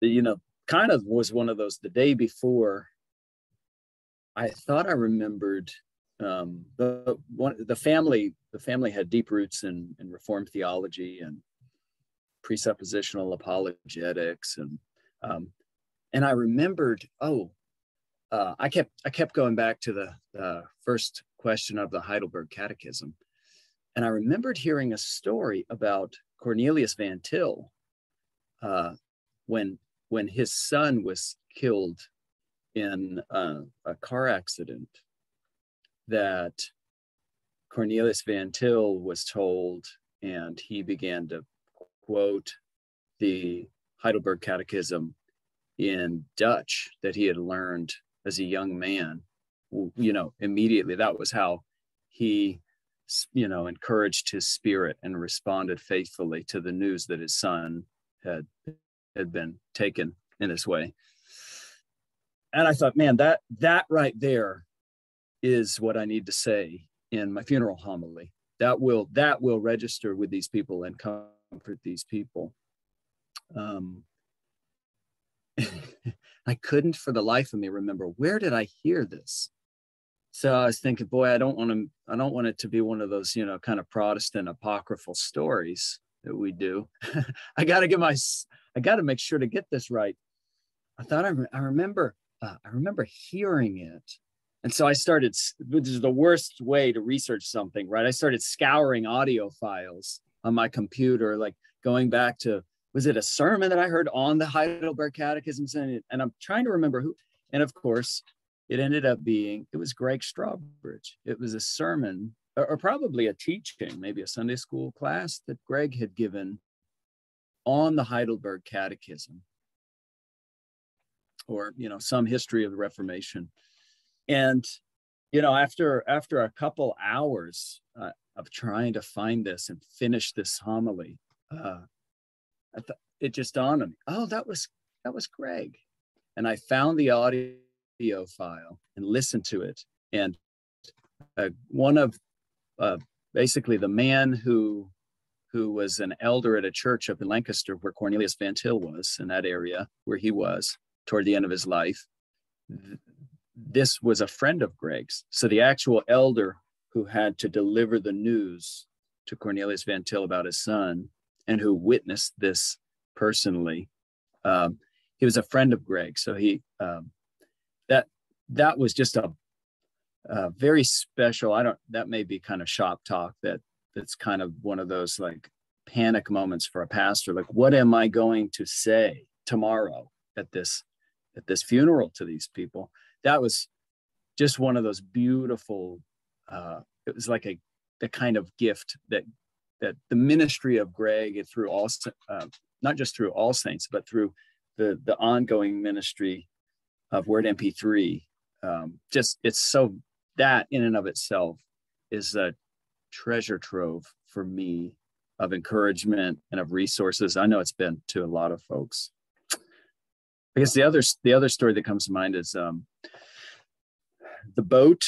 you know, kind of was one of those the day before I thought I remembered um, the one the family the family had deep roots in, in reformed theology and presuppositional apologetics and um, and I remembered oh uh, I kept I kept going back to the uh, first question of the Heidelberg Catechism. And I remembered hearing a story about Cornelius Van Til uh, when when his son was killed in a car accident that Cornelius Van Til was told, and he began to quote the Heidelberg Catechism in Dutch that he had learned as a young man. You know, immediately that was how he, you know, encouraged his spirit and responded faithfully to the news that his son had had been taken in this way. And I thought, man, that that right there is what I need to say in my funeral homily. That will that will register with these people and comfort these people. Um, I couldn't for the life of me remember where did I hear this. So I was thinking, boy, I don't want to. I don't want it to be one of those, you know, kind of Protestant apocryphal stories that we do. I got to get my. I got to make sure to get this right. I thought I, I remember. Uh, I remember hearing it and so I started, which is the worst way to research something, right? I started scouring audio files on my computer, like going back to, was it a sermon that I heard on the Heidelberg Catechism? And, I'm trying to remember who. And of course, it ended up being, it was Gregg Strawbridge. It was a sermon or, or probably a teaching, maybe a Sunday school class that Greg had given on the Heidelberg Catechism or you know some history of the reformation and you know after after a couple hours uh, of trying to find this and finish this homily uh, th- it just dawned on me oh that was that was greg. And i found the audio file and listened to it. And uh, one of uh, basically the man who who was an elder at a church up in lancaster where cornelius van til was in that area where he was toward the end of his life this was a friend of Greg's. So the actual elder who had to deliver the news to Cornelius Van Til about his son and who witnessed this personally, um, he was a friend of Greg. So he um, that that was just a, a very special. I don't. That may be kind of shop talk. That that's kind of one of those like panic moments for a pastor. Like, what am I going to say tomorrow at this at this funeral to these people? That was just one of those beautiful uh, it was like a the kind of gift that that the ministry of greg through all uh, not just through all saints but through the the ongoing ministry of WordMP3 um, just it's so that in and of itself is a treasure trove for me of encouragement and of resources. I know it's been to a lot of folks I guess the other the other story that comes to mind is um, the boat.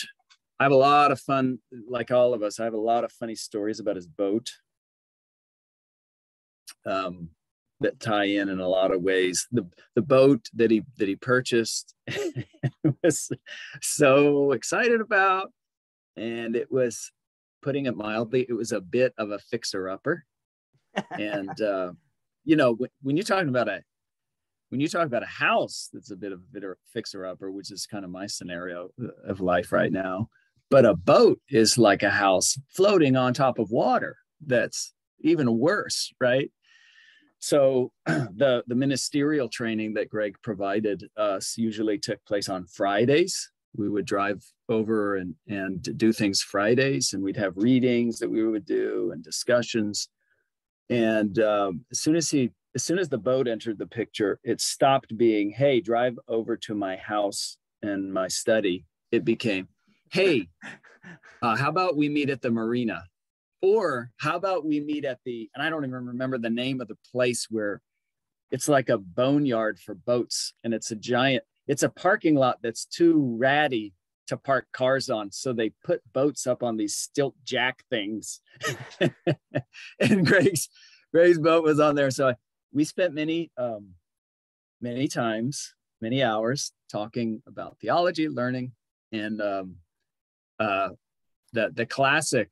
I have a lot of fun, like all of us. I have a lot of funny stories about his boat um, that tie in in a lot of ways. The the boat that he that he purchased was so excited about, and it was putting it mildly, it was a bit of a fixer upper. and uh, you know, when, when you're talking about a when you talk about a house that's a bit of a fixer upper, which is kind of my scenario of life right now, but a boat is like a house floating on top of water. That's even worse, right? So the the ministerial training that Greg provided us usually took place on Fridays. We would drive over and and do things Fridays, and we'd have readings that we would do and discussions. And um, as soon as he as soon as the boat entered the picture, it stopped being, hey, drive over to my house and my study. It became, hey, uh, how about we meet at the marina? Or how about we meet at the, and I don't even remember the name of the place where it's like a boneyard for boats and it's a giant, it's a parking lot that's too ratty to park cars on. So they put boats up on these stilt jack things. and Greg's Greg's boat was on there. So I, we spent many um, many times many hours talking about theology learning and um, uh, the the classic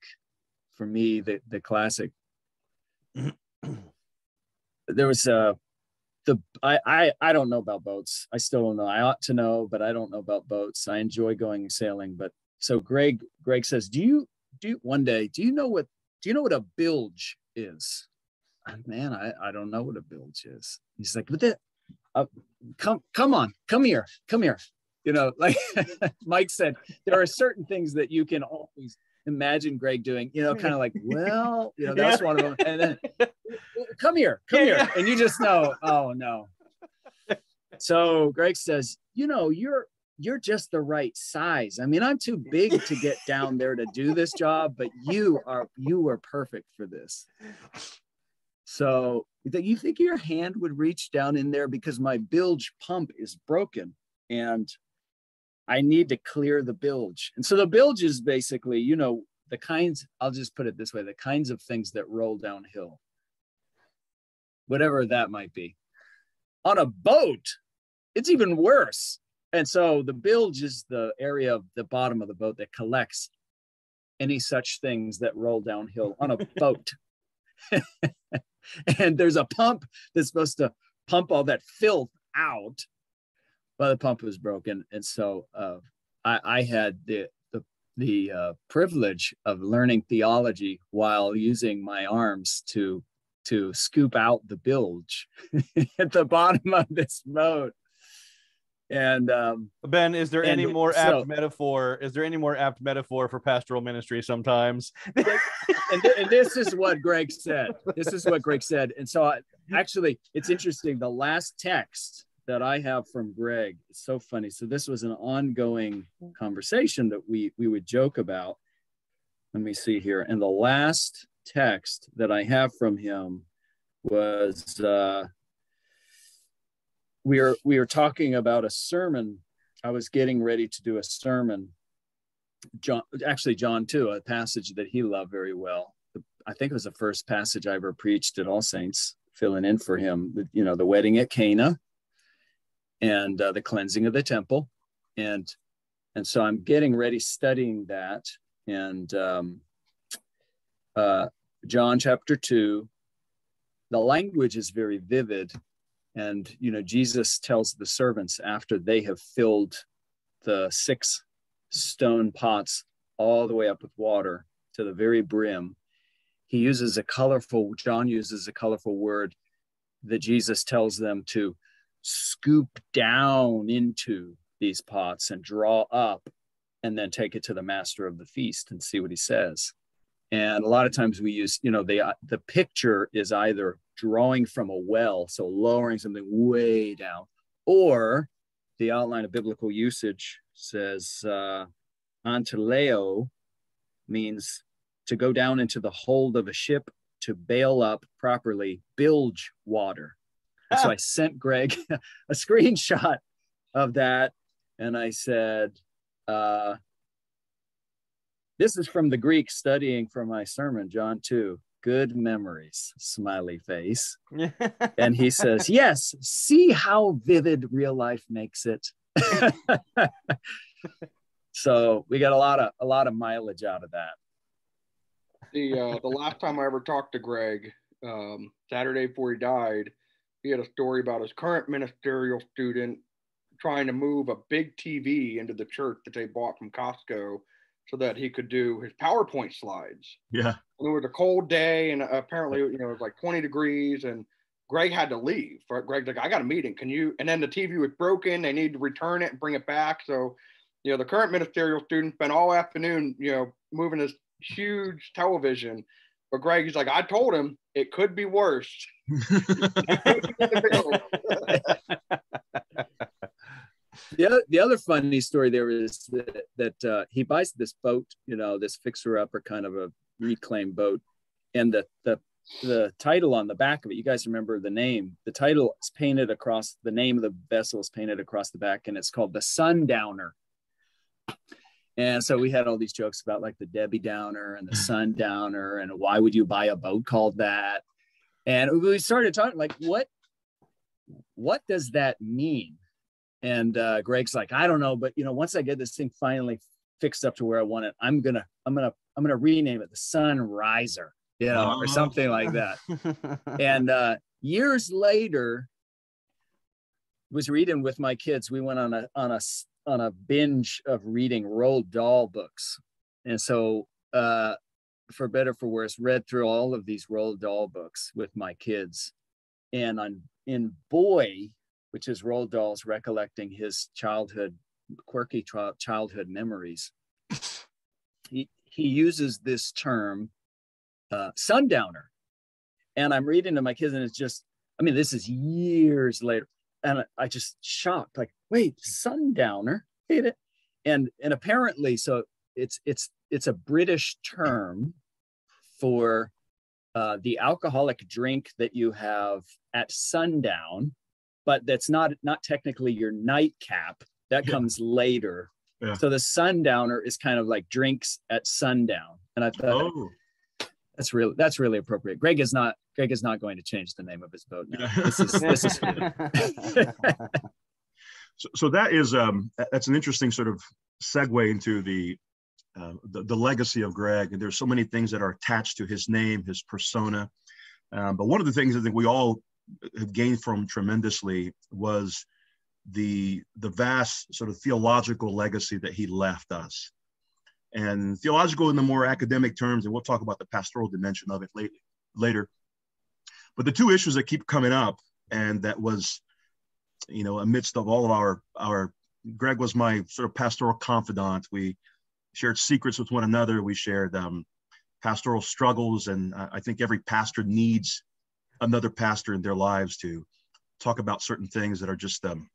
for me the the classic there was a uh, the I, I I don't know about boats. I still don't know. I ought to know, but I don't know about boats. I enjoy going sailing, but so Greg Greg says, "Do you do you, one day? Do you know what do you know what a bilge is?" Man, I, I don't know what a bilge is. He's like, but that, uh, come, come on, come here, come here. You know, like Mike said, there are certain things that you can always imagine Greg doing, you know, kind of like, well, you know, that's one of them. And then come here, come here. And you just know, oh no. So Greg says, you know, you're you're just the right size. I mean, I'm too big to get down there to do this job, but you are you are perfect for this. So you think your hand would reach down in there because my bilge pump is broken and I need to clear the bilge. And so the bilge is basically, you know, the kinds, I'll just put it this way the kinds of things that roll downhill, whatever that might be. On a boat, it's even worse. And so the bilge is the area of the bottom of the boat that collects any such things that roll downhill on a boat. and there's a pump that's supposed to pump all that filth out but the pump was broken and so uh, I, I, had the the, the uh, privilege of learning theology while using my arms to to scoop out the bilge at the bottom of this boat and um, Ben, is there any more so- apt metaphor? Is there any more apt metaphor for pastoral ministry sometimes? And, th- and this is what Greg said. This is what Greg said. And so, I, actually, it's interesting. The last text that I have from Greg is so funny. So this was an ongoing conversation that we we would joke about. Let me see here. And the last text that I have from him was uh, we are we are talking about a sermon. I was getting ready to do a sermon John, actually John too, a passage that he loved very well. I think it was the first passage I ever preached at All Saints, filling in for him. You know, the wedding at Cana, and uh, the cleansing of the temple, and and so I'm getting ready studying that, and um, uh, John chapter two. The language is very vivid, and you know Jesus tells the servants after they have filled the six stone pots all the way up with water to the very brim. He uses a colorful, John uses a colorful word that Jesus tells them to scoop down into these pots and draw up and then take it to the master of the feast and see what he says. And a lot of times we use, you know, the the picture is either drawing from a well, so lowering something way down, or the outline of biblical usage says uh, antleo means to go down into the hold of a ship to bail up properly bilge water. And so I sent Greg a screenshot of that, and I said, uh, "This is from the Greek studying for my sermon, John two. Good memories, smiley face." And he says, Yes, see how vivid real life makes it. so we got a lot of a lot of mileage out of that. The uh, the last time I ever talked to Greg, um, Saturday before he died, he had a story about his current ministerial student trying to move a big TV into the church that they bought from Costco so that he could do his PowerPoint slides. Yeah. And it was a cold day, and apparently, you know, it was like 20 degrees, and Greg had to leave. Greg's like, I got a meeting. Can you? And then the TV was broken. They need to return it and bring it back. So, you know, the current ministerial student spent all afternoon, you know, moving this huge television. But Greg he's like, I told him it could be worse. The other, the other funny story there is that, that uh, he buys this boat, you know, this fixer upper kind of a reclaimed boat, and the the the title on the back of it, you guys remember the name. The title is painted across the name of the vessel is painted across the back, and it's called the Sundowner. And so we had all these jokes about like the Debbie Downer and the Sundowner, and why would you buy a boat called that? And we started talking like, what what does that mean? And uh, Greg's like, I don't know, but you know, once I get this thing finally fixed up to where I want it, I'm gonna, I'm gonna, I'm gonna rename it the Sunriser, you know, or Oh. something like that. and uh, years later, was reading with my kids. We went on a on a on a binge of reading Roald Dahl books, and so uh, for better for worse, read through all of these Roald Dahl books with my kids, and on in Boy, which is Roald Dahl's recollecting his childhood quirky chi- childhood memories. he he uses this term uh, sundowner, and I'm reading to my kids, and it's just I mean this is years later, and I, I just shocked like wait sundowner hate it, and and apparently so it's it's it's a British term for uh, the alcoholic drink that you have at sundown, but that's not not technically your nightcap. That Yeah. comes later. Yeah. So the sundowner is kind of like drinks at sundown, and I thought oh, that's really that's really appropriate. Greg is not Greg is not going to change the name of his boat now. This is this is so, so that is um, that's an interesting sort of segue into the, uh, the the legacy of Greg. And there's so many things that are attached to his name, his persona. Um, but one of the things I think we all have gained from tremendously was the the vast sort of theological legacy that he left us. And theological in the more academic terms, and we'll talk about the pastoral dimension of it late, later. But the two issues that keep coming up, and that was you know, amidst of all of our our Greg was my sort of pastoral confidant. We shared secrets with one another. We shared um, pastoral struggles, and I think every pastor needs another pastor in their lives to talk about certain things that are just um,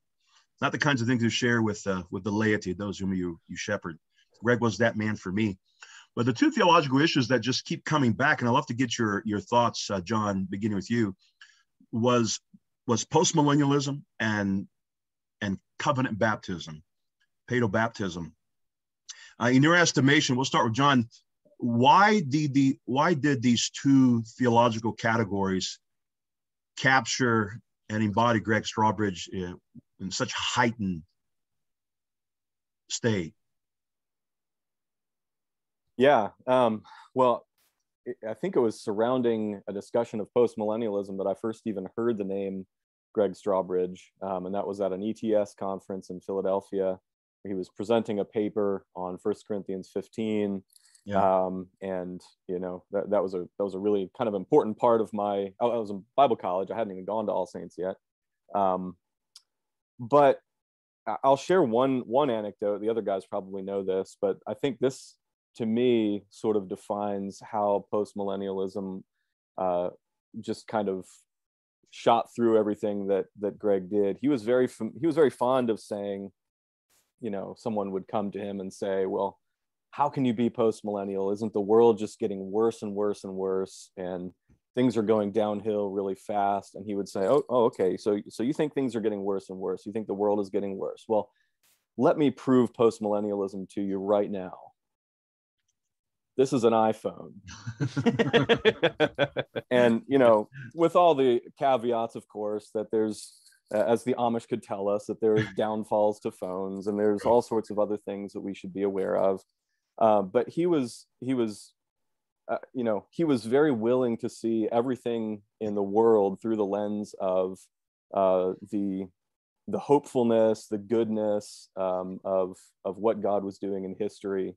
not the kinds of things you share with uh, with the laity, those whom you you shepherd. Greg was that man for me. But the two theological issues that just keep coming back, and I'd love to get your your thoughts, uh, John, beginning with you, was was postmillennialism and and covenant baptism, paedo baptism. Uh, in your estimation, we'll start with John. Why did the why did these two theological categories capture and embody Gregg Strawbridge in, in such heightened state? Yeah. Um, well, I think it was surrounding a discussion of postmillennialism that I first even heard the name Gregg Strawbridge, um, and that was at an ETS conference in Philadelphia. He was presenting a paper on First Corinthians 15, yeah. um, and you know that, that was a that was a really kind of important part of my. I was in Bible college. I hadn't even gone to All Saints yet, um, but I'll share one one anecdote. The other guys probably know this, but I think this to me sort of defines how postmillennialism uh, just kind of shot through everything that that Greg did. He was very he was very fond of saying, you know, someone would come to him and say, "Well, how can you be postmillennial? Isn't the world just getting worse and worse and worse and things are going downhill really fast?" And he would say, "Oh, oh okay. So so you think things are getting worse and worse? You think the world is getting worse? Well, let me prove postmillennialism to you right now." This is an iphone. And you know with all the caveats of course that there's as the amish could tell us that there's downfalls to phones and there's all sorts of other things that we should be aware of. Uh, but he was he was uh, you know he was very willing to see everything in the world through the lens of uh, the the hopefulness the goodness um, of of what god was doing in history.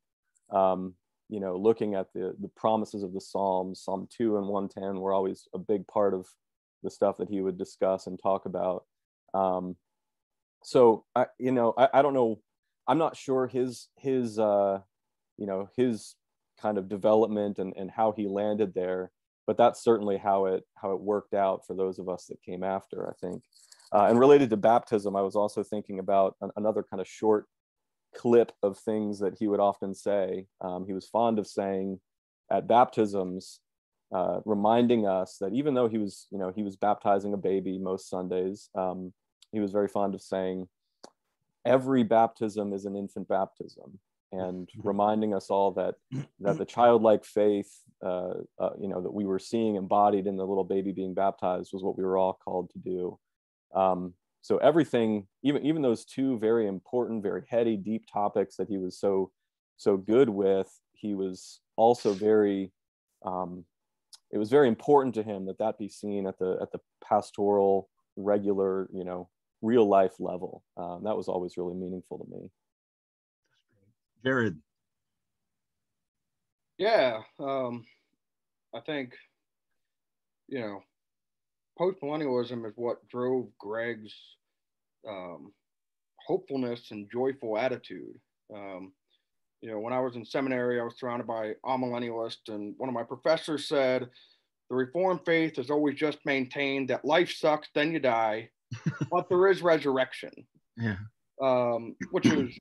Um, you know, looking at the the promises of the Psalms, Psalm two and one ten were always a big part of the stuff that he would discuss and talk about. Um, so I, you know, I, I don't know, I'm not sure his his uh, you know his kind of development and and how he landed there, but that's certainly how it how it worked out for those of us that came after. I think. Uh, and related to baptism, I was also thinking about an, another kind of short clip of things that he would often say. Um, he was fond of saying at baptisms, uh, reminding us that even though he was, you know, he was baptizing a baby most Sundays, um, he was very fond of saying, every baptism is an infant baptism and mm-hmm. reminding us all that that the childlike faith uh, uh, you know that we were seeing embodied in the little baby being baptized was what we were all called to do um, so everything even even those two very important very heady deep topics that he was so so good with he was also very um, it was very important to him that that be seen at the at the pastoral regular you know real life level. Um, that was always really meaningful to me. Jared. Yeah um, i think you know postmillennialism is what drove Greg's um, hopefulness and joyful attitude. Um, you know, when I was in seminary, I was surrounded by amillennialists, and one of my professors said, "The Reformed faith has always just maintained that life sucks, then you die, but there is resurrection." Yeah. Um, which is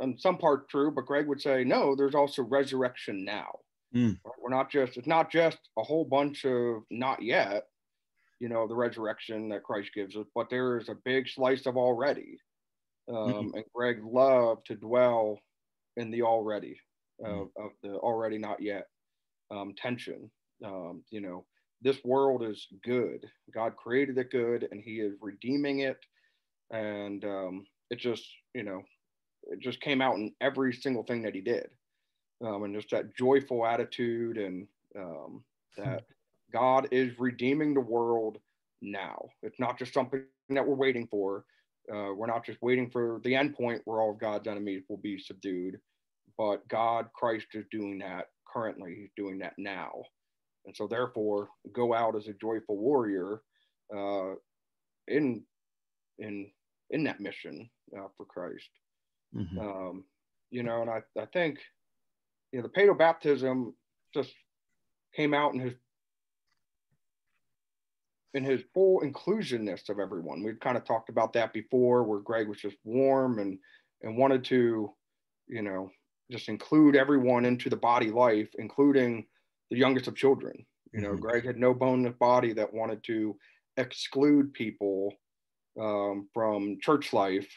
in some part true, but Greg would say, "No, there's also resurrection now." Mm. We're not just it's not just a whole bunch of not yet you know, the resurrection that Christ gives us, but there is a big slice of already. Um, mm-hmm. And Greg loved to dwell in the already, uh, mm-hmm. of the already not yet um, tension. Um, you know, this world is good. God created it good, and He is redeeming it. And um, it just, you know, it just came out in every single thing that He did, um, and just that joyful attitude and um, that God is redeeming the world now. It's not just something that we're waiting for. Uh, we're not just waiting for the end point where all of God's enemies will be subdued, but God, Christ is doing that currently. He's doing that now. And so, therefore, go out as a joyful warrior uh, in in in that mission uh, for Christ. Mhm. Um, you know, and I, I think, you know, the paedo baptism just came out in his in his full inclusionness of everyone. We've kind of talked about that before, where Greg was just warm and and wanted to, you know, just include everyone into the body life, including the youngest of children. You know, Mhm. Greg had no bone in his body that wanted to exclude people um, from church life.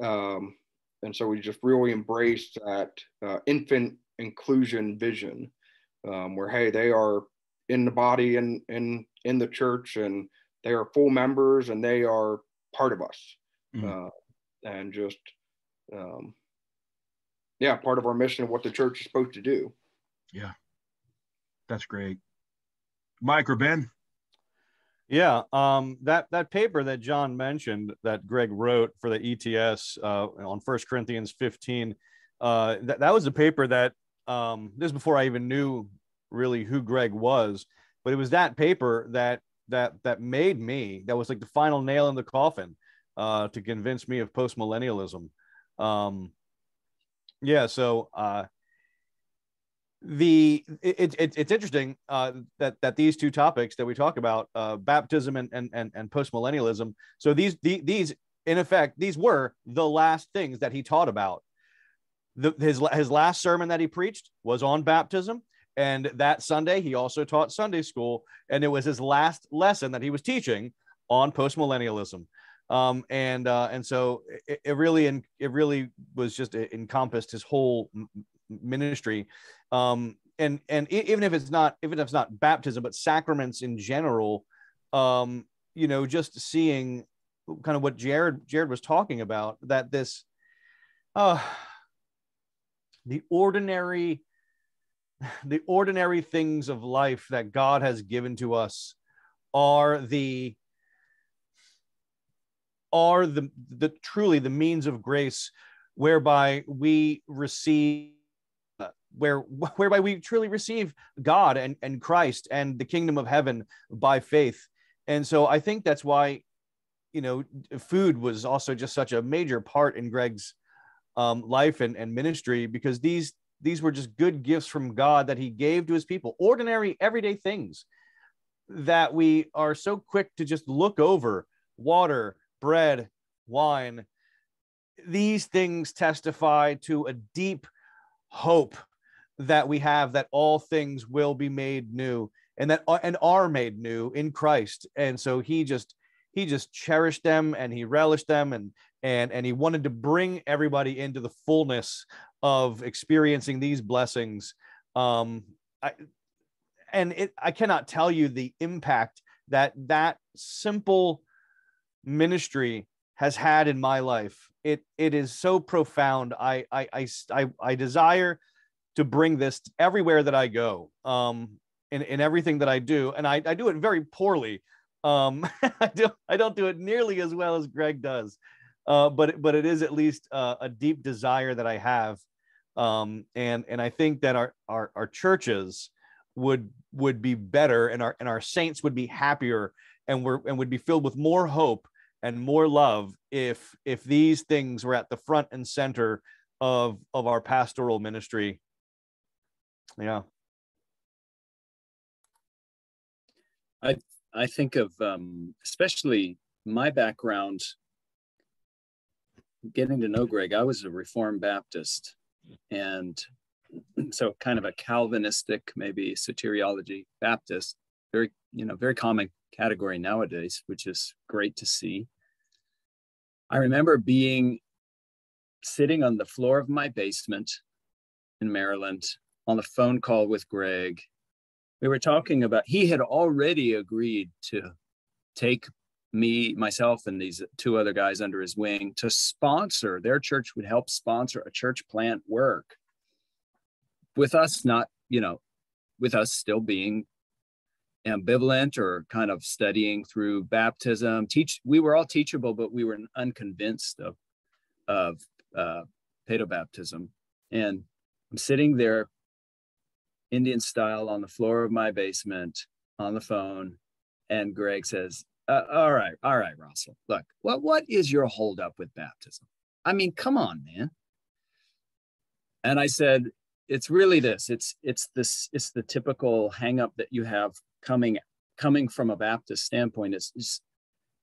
Um, and so we just really embraced that uh, infant inclusion vision um, where, hey, they are in the body and in, in the church and they are full members and they are part of us. Mhm. Uh, and just, um, yeah, part of our mission of what the church is supposed to do. Yeah that's great. Mike or Ben? Yeah, um, that that paper that John mentioned that Gregg wrote for the ETS uh, on First Corinthians 15, uh, that that was a paper that um, this is before I even knew really who Gregg was, but it was that paper that that that made me that was like the final nail in the coffin uh, to convince me of postmillennialism. Um, yeah, so uh, the it, it, it's interesting uh, that that these two topics that we talk about uh, baptism and and and, and postmillennialism so these the, these in effect these were the last things that he taught about the, his his last sermon that he preached was on baptism and that sunday he also taught sunday school and it was his last lesson that he was teaching on postmillennialism. Um, and uh, and so it, it really it really was just encompassed his whole ministry. Um, and and even if it's not even if it's not baptism but sacraments in general um, you know just seeing kind of what jared jared was talking about that this uh the ordinary the ordinary things of life that god has given to us are the are the the truly the means of grace whereby we receive where whereby we truly receive God and, and Christ and the kingdom of heaven by faith. And so I think that's why, you know, food was also just such a major part in Gregg's um, life and, and ministry because these these were just good gifts from God that he gave to his people, ordinary, everyday things that we are so quick to just look over water, bread, wine. These things testify to a deep hope that we have that all things will be made new and that uh, and are made new in Christ. And so he just he just cherished them and he relished them and and and he wanted to bring everybody into the fullness of experiencing these blessings. Um, I, and it, I cannot tell you the impact that that simple ministry has had in my life. It it is so profound. I I I I, I desire to bring this everywhere that I go. Um, in, in everything that I do, and I, I do it very poorly. Um, I don't I don't do it nearly as well as Gregg does, uh, but but it is at least uh, a deep desire that I have, um, and and I think that our our, our churches would would be better, and our and our saints would be happier, and we're and would be filled with more hope and more love if if these things were at the front and center of of our pastoral ministry. Yeah. I I think of um, especially my background getting to know Gregg. I was a Reformed Baptist, and so kind of a Calvinistic, maybe soteriology Baptist. Very, you know, very common category nowadays, which is great to see. I remember being sitting on the floor of my basement in Maryland on a phone call with Gregg we were talking about he had already agreed to take me myself and these two other guys under his wing to sponsor their church would help sponsor a church plant work with us not you know with us still being ambivalent or kind of studying through baptism teach we were all teachable but we were unconvinced of of uh baptism and i'm sitting there Indian style on the floor of my basement on the phone. And Gregg says, uh, all right, all right, Russell. Look, what what is your holdup with baptism? I mean, come on, man. And I said, it's really this. It's it's this. It's the typical hangup that you have coming coming from a Baptist standpoint. It's, it's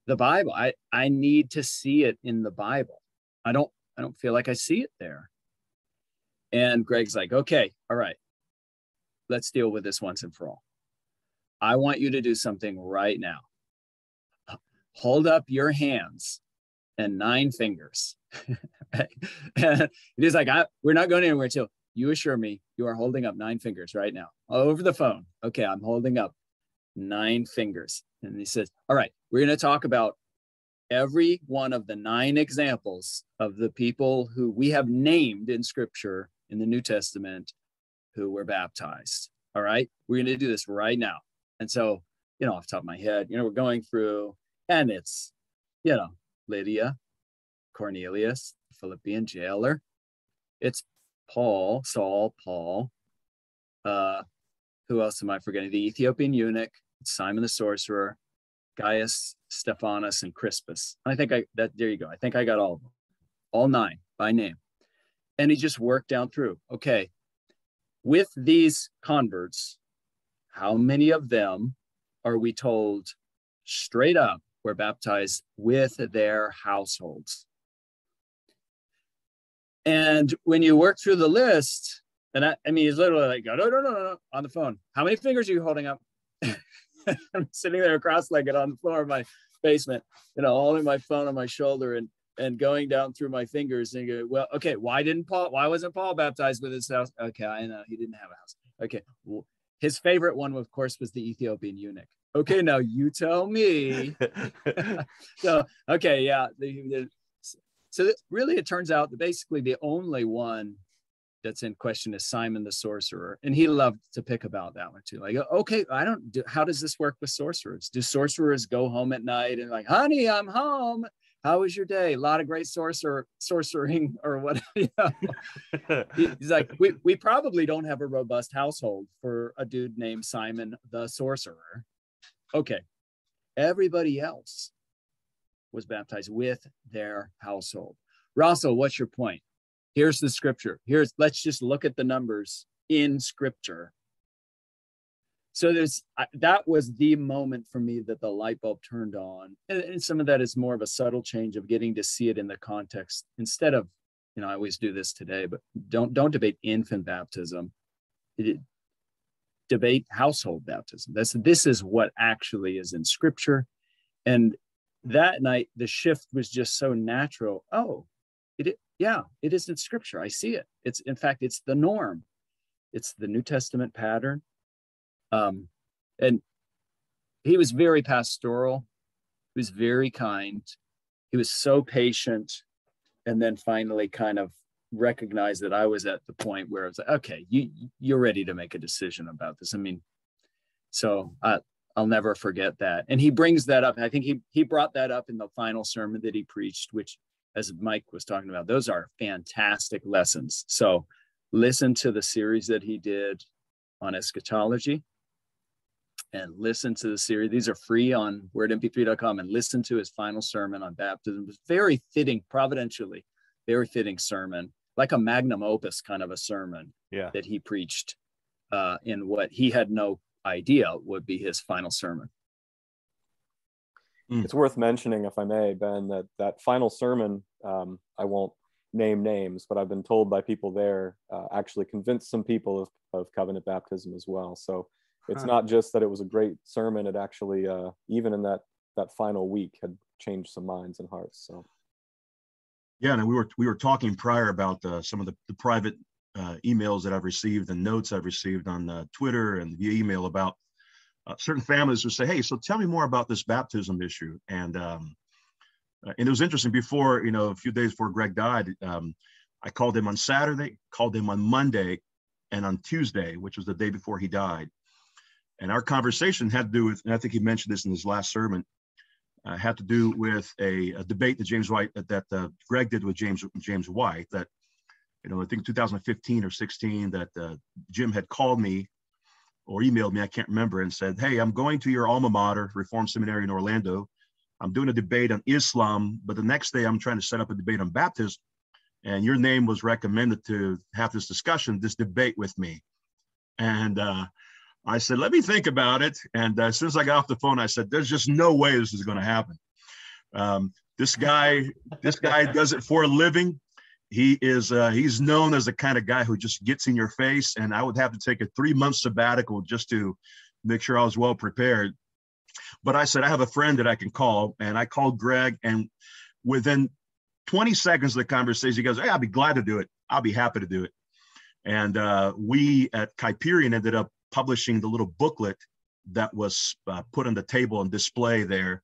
the Bible. I I need to see it in the Bible. I don't I don't feel like I see it there. And Gregg's like, okay, all right, let's deal with this once and for all. I want you to do something right now hold up your hands and nine fingers. and he's like, I, we're not going anywhere until you assure me you are holding up nine fingers right now over the phone. Okay, I'm holding up nine fingers. And he says, All right, we're going to talk about every one of the nine examples of the people who we have named in scripture in the New Testament who were baptized. All right, we're going to do this right now. And so, you know, off top of my head, you know, we're going through and it's, you know, Lydia, Cornelius, Philippian jailer. It's Paul, Saul, Paul. Uh, who else am I forgetting? The Ethiopian eunuch, Simon the sorcerer, Gaius, Stephanus, and Crispus. I think I that there you go. I think I got all of them, all nine by name. And he just worked down through. Okay, with these converts, how many of them are we told straight up were baptized with their households. And when you work through the list, and I, I mean, he's literally like, no, no, no, no, no, on the phone. How many fingers are you holding up? I'm sitting there cross-legged on the floor of my basement, you know, holding my phone on my shoulder and and going down through my fingers and go, well, okay, why didn't Paul? Why wasn't Paul baptized with his house? Okay, I know he didn't have a house. Okay, well, his favorite one, of course, was the Ethiopian eunuch okay, now you tell me. so, okay, yeah. The, the, so really, it turns out that basically the only one that's in question is Simon the sorcerer, and he loved to pick about that one too. Like, okay, I don't. Do, how does this work with sorcerers? Do sorcerers go home at night and like, honey, I'm home. How was your day? A lot of great sorcerer sorcering or what? You know? He's like, we, we probably don't have a robust household for a dude named Simon the sorcerer. Okay. Everybody else was baptized with their household. Russell, what's your point? Here's the scripture. Here's let's just look at the numbers in scripture. So there's that was the moment for me that the light bulb turned on. And, and some of that is more of a subtle change of getting to see it in the context instead of, you know, I always do this today, but don't don't debate infant baptism. It, debate household baptism. That's this is what actually is in scripture. And that night the shift was just so natural. Oh, it yeah, it is in scripture. I see it. It's in fact it's the norm. It's the New Testament pattern. Um, and he was very pastoral. He was very kind. He was so patient. And then finally kind of recognized that I was at the point where I was like, okay, you you're ready to make a decision about this. I mean, so I, I'll never forget that. And he brings that up. I think he he brought that up in the final sermon that he preached, which, as Mike was talking about, those are fantastic lessons. So listen to the series that he did on eschatology and listen to the series. These are free on wordmp3.com and listen to his final sermon on baptism. It was very fitting, providentially, very fitting sermon like a magnum opus kind of a sermon yeah. that he preached uh, in what he had no idea would be his final sermon. Hmm. It's worth mentioning, if I may, Ben, that that final sermon, um, I won't name names, but I've been told by people there uh, actually convinced some people of, of covenant baptism as well. So it's huh. not just that it was a great sermon; it actually, uh, even in that that final week, had changed some minds and hearts. So yeah, and we were we were talking prior about uh, some of the, the private uh, emails that I've received and notes I've received on uh, Twitter and via email about uh, certain families who say, "Hey, so tell me more about this baptism issue." And um, uh, and it was interesting. Before you know, a few days before Gregg died, um, I called him on Saturday, called him on Monday, and on Tuesday, which was the day before he died. And our conversation had to do with, and I think he mentioned this in his last sermon, uh, had to do with a, a, debate that James White that, uh, Gregg did with James James White that you know I think 2015 or 16 that uh, Jim had called me or emailed me I can't remember and said hey I'm going to your alma mater Reformed Seminary in Orlando I'm doing a debate on Islam, but the next day I'm trying to set up a debate on baptism. And your name was recommended to have this discussion, this debate with me. And uh, I said, let me think about it. And uh, as soon as I got off the phone, I said, there's just no way this is going to happen. Um, this guy, this guy does it for a living. He is, uh, he's known as the kind of guy who just gets in your face. And I would have to take a three month sabbatical just to make sure I was well prepared. But I said, I have a friend that I can call. And I called Gregg. And within 20 seconds of the conversation, he goes, Hey, I'll be glad to do it. I'll be happy to do it. And uh, we at Kuyperian ended up publishing the little booklet that was uh, put on the table and display there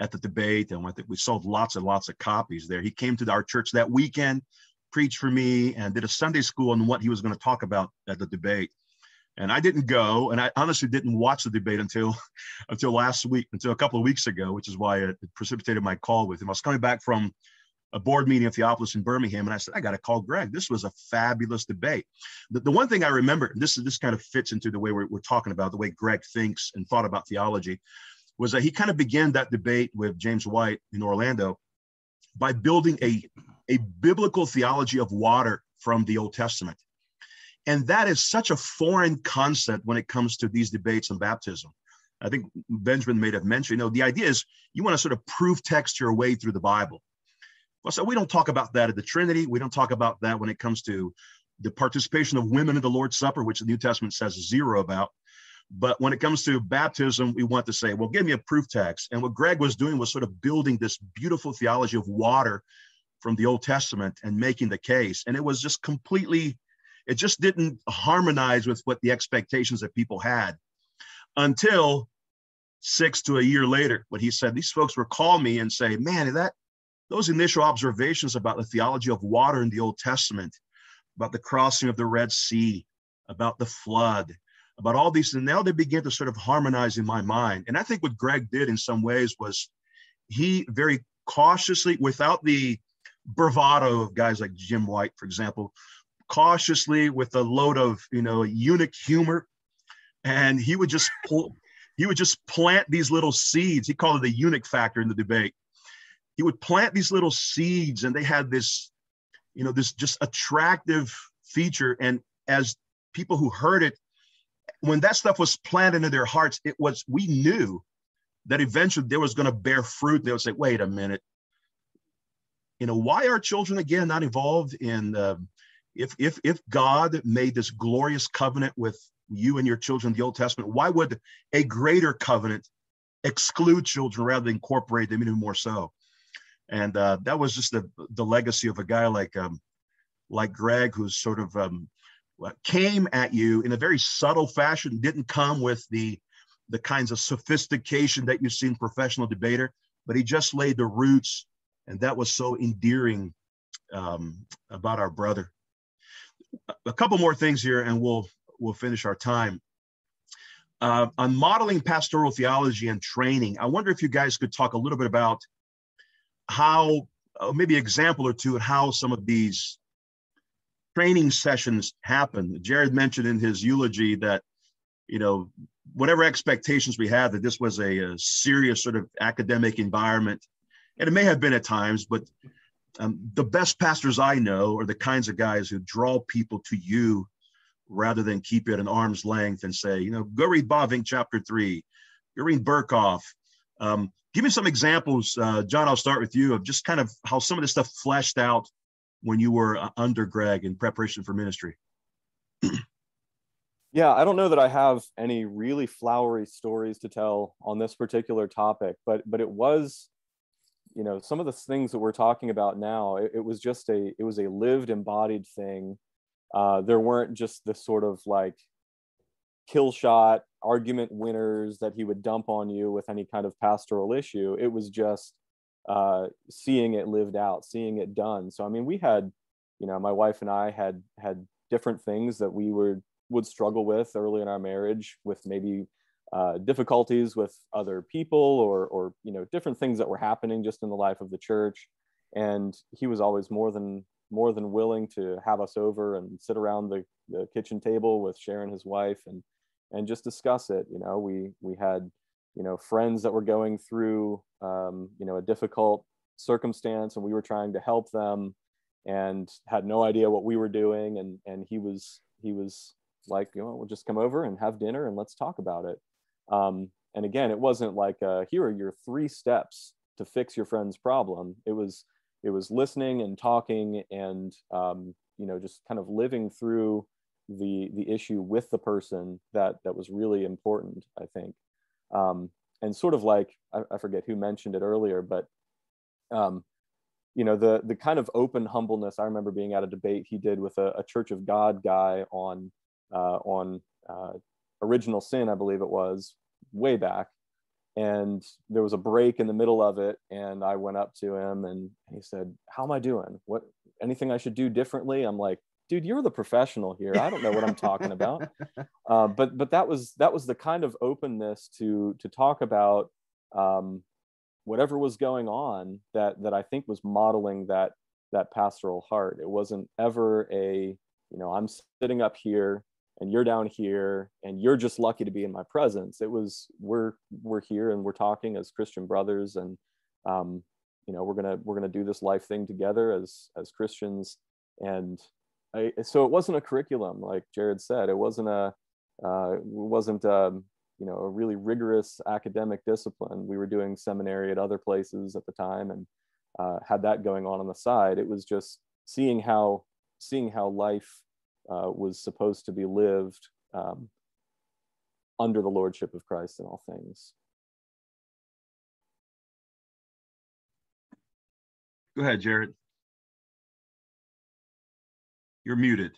at the debate. And I think we sold lots and lots of copies there. He came to our church that weekend, preached for me, and did a Sunday school on what he was going to talk about at the debate. And I didn't go, and I honestly didn't watch the debate until until last week, until a couple of weeks ago, which is why it precipitated my call with him. I was coming back from a board meeting at Theopolis in Birmingham, and I said, I got to call Gregg. This was a fabulous debate. The, the one thing I remember, and this this kind of fits into the way we're, we're talking about, the way Gregg thinks and thought about theology, was that he kind of began that debate with James White in Orlando by building a, a biblical theology of water from the Old Testament. And that is such a foreign concept when it comes to these debates on baptism. I think Benjamin made a mention. You know, the idea is you want to sort of prove text your way through the Bible. Well, so we don't talk about that at the Trinity. We don't talk about that when it comes to the participation of women in the Lord's Supper, which the New Testament says zero about. But when it comes to baptism, we want to say, well, give me a proof text. And what Gregg was doing was sort of building this beautiful theology of water from the Old Testament and making the case. And it was just completely, it just didn't harmonize with what the expectations that people had until six to a year later, when he said, these folks would call me and say, man, that those initial observations about the theology of water in the Old Testament, about the crossing of the Red Sea, about the flood, about all these, and now they begin to sort of harmonize in my mind. And I think what Gregg did in some ways was he very cautiously, without the bravado of guys like Jim White, for example, cautiously with a load of you know eunuch humor, and he would just pull, he would just plant these little seeds. He called it the eunuch factor in the debate he would plant these little seeds and they had this you know this just attractive feature. And as people who heard it when that stuff was planted in their hearts it was we knew that eventually there was going to bear fruit. They would say wait a minute. You know why are children again not involved in uh, if if if god made this glorious covenant with you and your children the old testament why would a greater covenant exclude children rather than incorporate them even more so and uh, that was just the the legacy of a guy like um, like Gregg, who's sort of um, came at you in a very subtle fashion. Didn't come with the the kinds of sophistication that you see in professional debater, but he just laid the roots, and that was so endearing um, about our brother. A couple more things here, and we'll we'll finish our time. Uh, on modeling pastoral theology and training, I wonder if you guys could talk a little bit about how uh, maybe example or two of how some of these training sessions happen. Jared mentioned in his eulogy that you know whatever expectations we had that this was a, a serious sort of academic environment, and it may have been at times, but um, the best pastors I know are the kinds of guys who draw people to you rather than keep it at arm's length and say, you know, go read Bavinck chapter three, go read Berkhof. Um, give me some examples, uh, John. I'll start with you of just kind of how some of this stuff fleshed out when you were uh, under Gregg in preparation for ministry. yeah, I don't know that I have any really flowery stories to tell on this particular topic, but but it was, you know, some of the things that we're talking about now. It, it was just a it was a lived, embodied thing. Uh, there weren't just the sort of like kill shot argument winners that he would dump on you with any kind of pastoral issue. It was just uh, seeing it lived out, seeing it done. So I mean, we had, you know, my wife and I had had different things that we were would struggle with early in our marriage, with maybe uh, difficulties with other people or or you know different things that were happening just in the life of the church. And he was always more than more than willing to have us over and sit around the, the kitchen table with Sharon, his wife, and and just discuss it. You know, we we had you know friends that were going through um, you know, a difficult circumstance and we were trying to help them and had no idea what we were doing. And, and he was, he was like, you know, we'll just come over and have dinner and let's talk about it. Um, and again, it wasn't like, uh, here are your three steps to fix your friend's problem. It was, it was listening and talking and, um, you know, just kind of living through the, the issue with the person that, that was really important, I think. Um, and sort of like, I, I forget who mentioned it earlier, but um, you know the the kind of open humbleness i remember being at a debate he did with a, a church of god guy on uh, on uh, original sin i believe it was way back. And there was a break in the middle of it and i went up to him and he said how am i doing? What anything i should do differently? I'm like dude you're the professional here i don't know what i'm talking about uh, but but that was that was the kind of openness to to talk about um, whatever was going on that that I think was modeling that that pastoral heart. It wasn't ever a, you know, I'm sitting up here and you're down here and you're just lucky to be in my presence. It was we're we're here and we're talking as Christian brothers and um, you know, we're gonna we're gonna do this life thing together as as Christians. And I, so it wasn't a curriculum like Jared said. It wasn't a uh, wasn't um, you know a really rigorous academic discipline. We were doing seminary at other places at the time and uh, had that going on on the side. It was just seeing how seeing how life uh, was supposed to be lived um, under the lordship of Christ in all things. Go ahead, Jared. You're muted.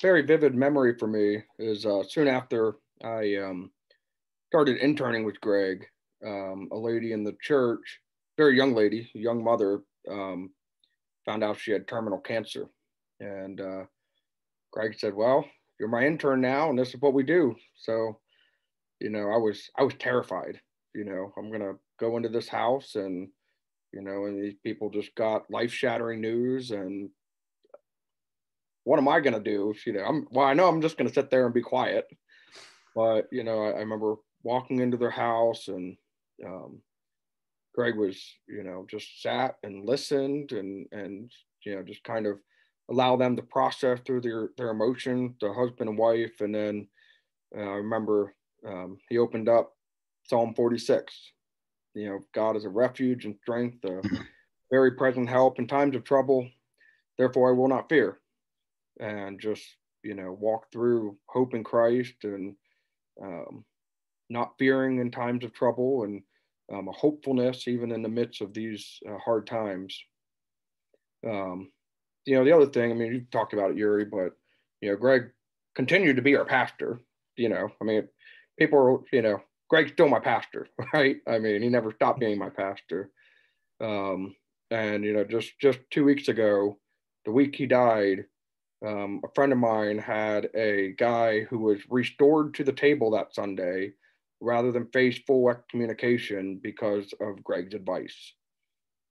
Very vivid memory for me is uh, soon after I um, started interning with Gregg. Um, a lady in the church, very young lady, young mother, um, found out she had terminal cancer. And uh, Gregg said, "Well, you're my intern now, and this is what we do." So, you know, I was I was terrified. You know, I'm gonna go into this house, and you know, and these people just got life shattering news, and what am I gonna do? You know, I'm well, I know I'm just gonna sit there and be quiet but you know, I, I remember walking into their house and um, Gregg was, you know, just sat and listened and and you know just kind of allow them to process through their their emotion, the husband and wife, and then uh, I remember um, he opened up Psalm 46. You know, God is a refuge and strength, a very present help in times of trouble. Therefore, I will not fear, and just you know walk through hope in Christ and um, not fearing in times of trouble and um, a hopefulness even in the midst of these uh, hard times. Um, you know, the other thing, I mean, you talked about it, Uri, but, you know, Gregg continued to be our pastor. You know, I mean, people are, you know, Gregg's still my pastor, right? I mean, he never stopped being my pastor. Um, and, you know, just, just two weeks ago, the week he died, um, a friend of mine had a guy who was restored to the table that Sunday rather than face full excommunication because of Gregg's advice.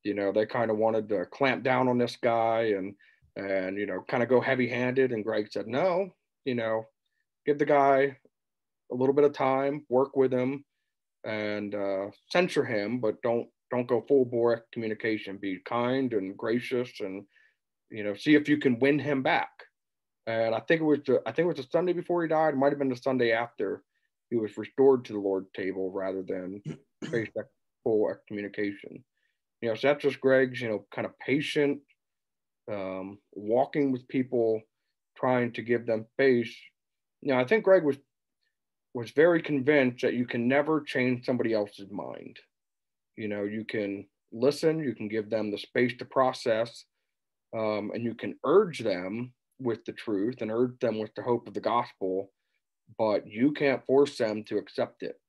You know, they kind of wanted to clamp down on this guy and and you know kind of go heavy handed and Gregg said no, you know, give the guy a little bit of time, work with him and uh, censure him, but don't don't go full bore communication. Be kind and gracious and you know, see if you can win him back. And I think it was the, I think it was the Sunday before he died. It might have been the Sunday after he was restored to the Lord's table rather than face that full excommunication. You know, so that's just Gregg's, you know, kind of patient, um, walking with people, trying to give them space. You know, I think Gregg was was very convinced that you can never change somebody else's mind. You know, you can listen, you can give them the space to process, um, and you can urge them with the truth and urge them with the hope of the gospel, but you can't force them to accept it.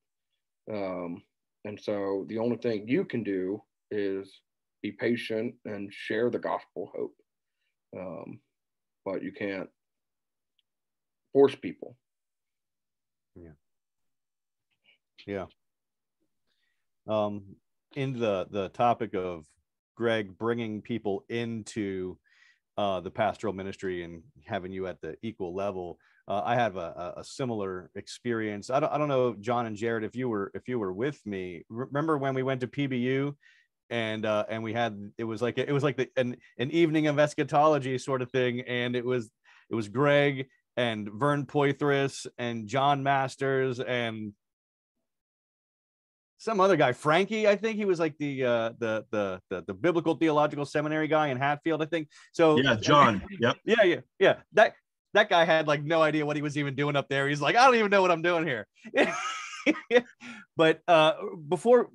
Um, and so the only thing you can do is be patient and share the gospel hope. Um, but you can't force people. Yeah. Yeah. Um, in the the topic of Gregg bringing people into uh, the pastoral ministry and having you at the equal level. Uh, I have a, a, similar experience. I don't, I don't know, John and Jared, if you were if you were with me. Remember when we went to PBU, and uh, and we had it was like it was like the, an an evening of eschatology sort of thing, and it was it was Gregg and Vern Poythress and John Masters and some other guy, Frankie. I think he was like the uh, the, the the the biblical theological seminary guy in Hatfield. I think so. Yeah, John. Yep. Yeah, yeah, yeah. That that guy had like no idea what he was even doing up there. He's like, I don't even know what I'm doing here. but uh, before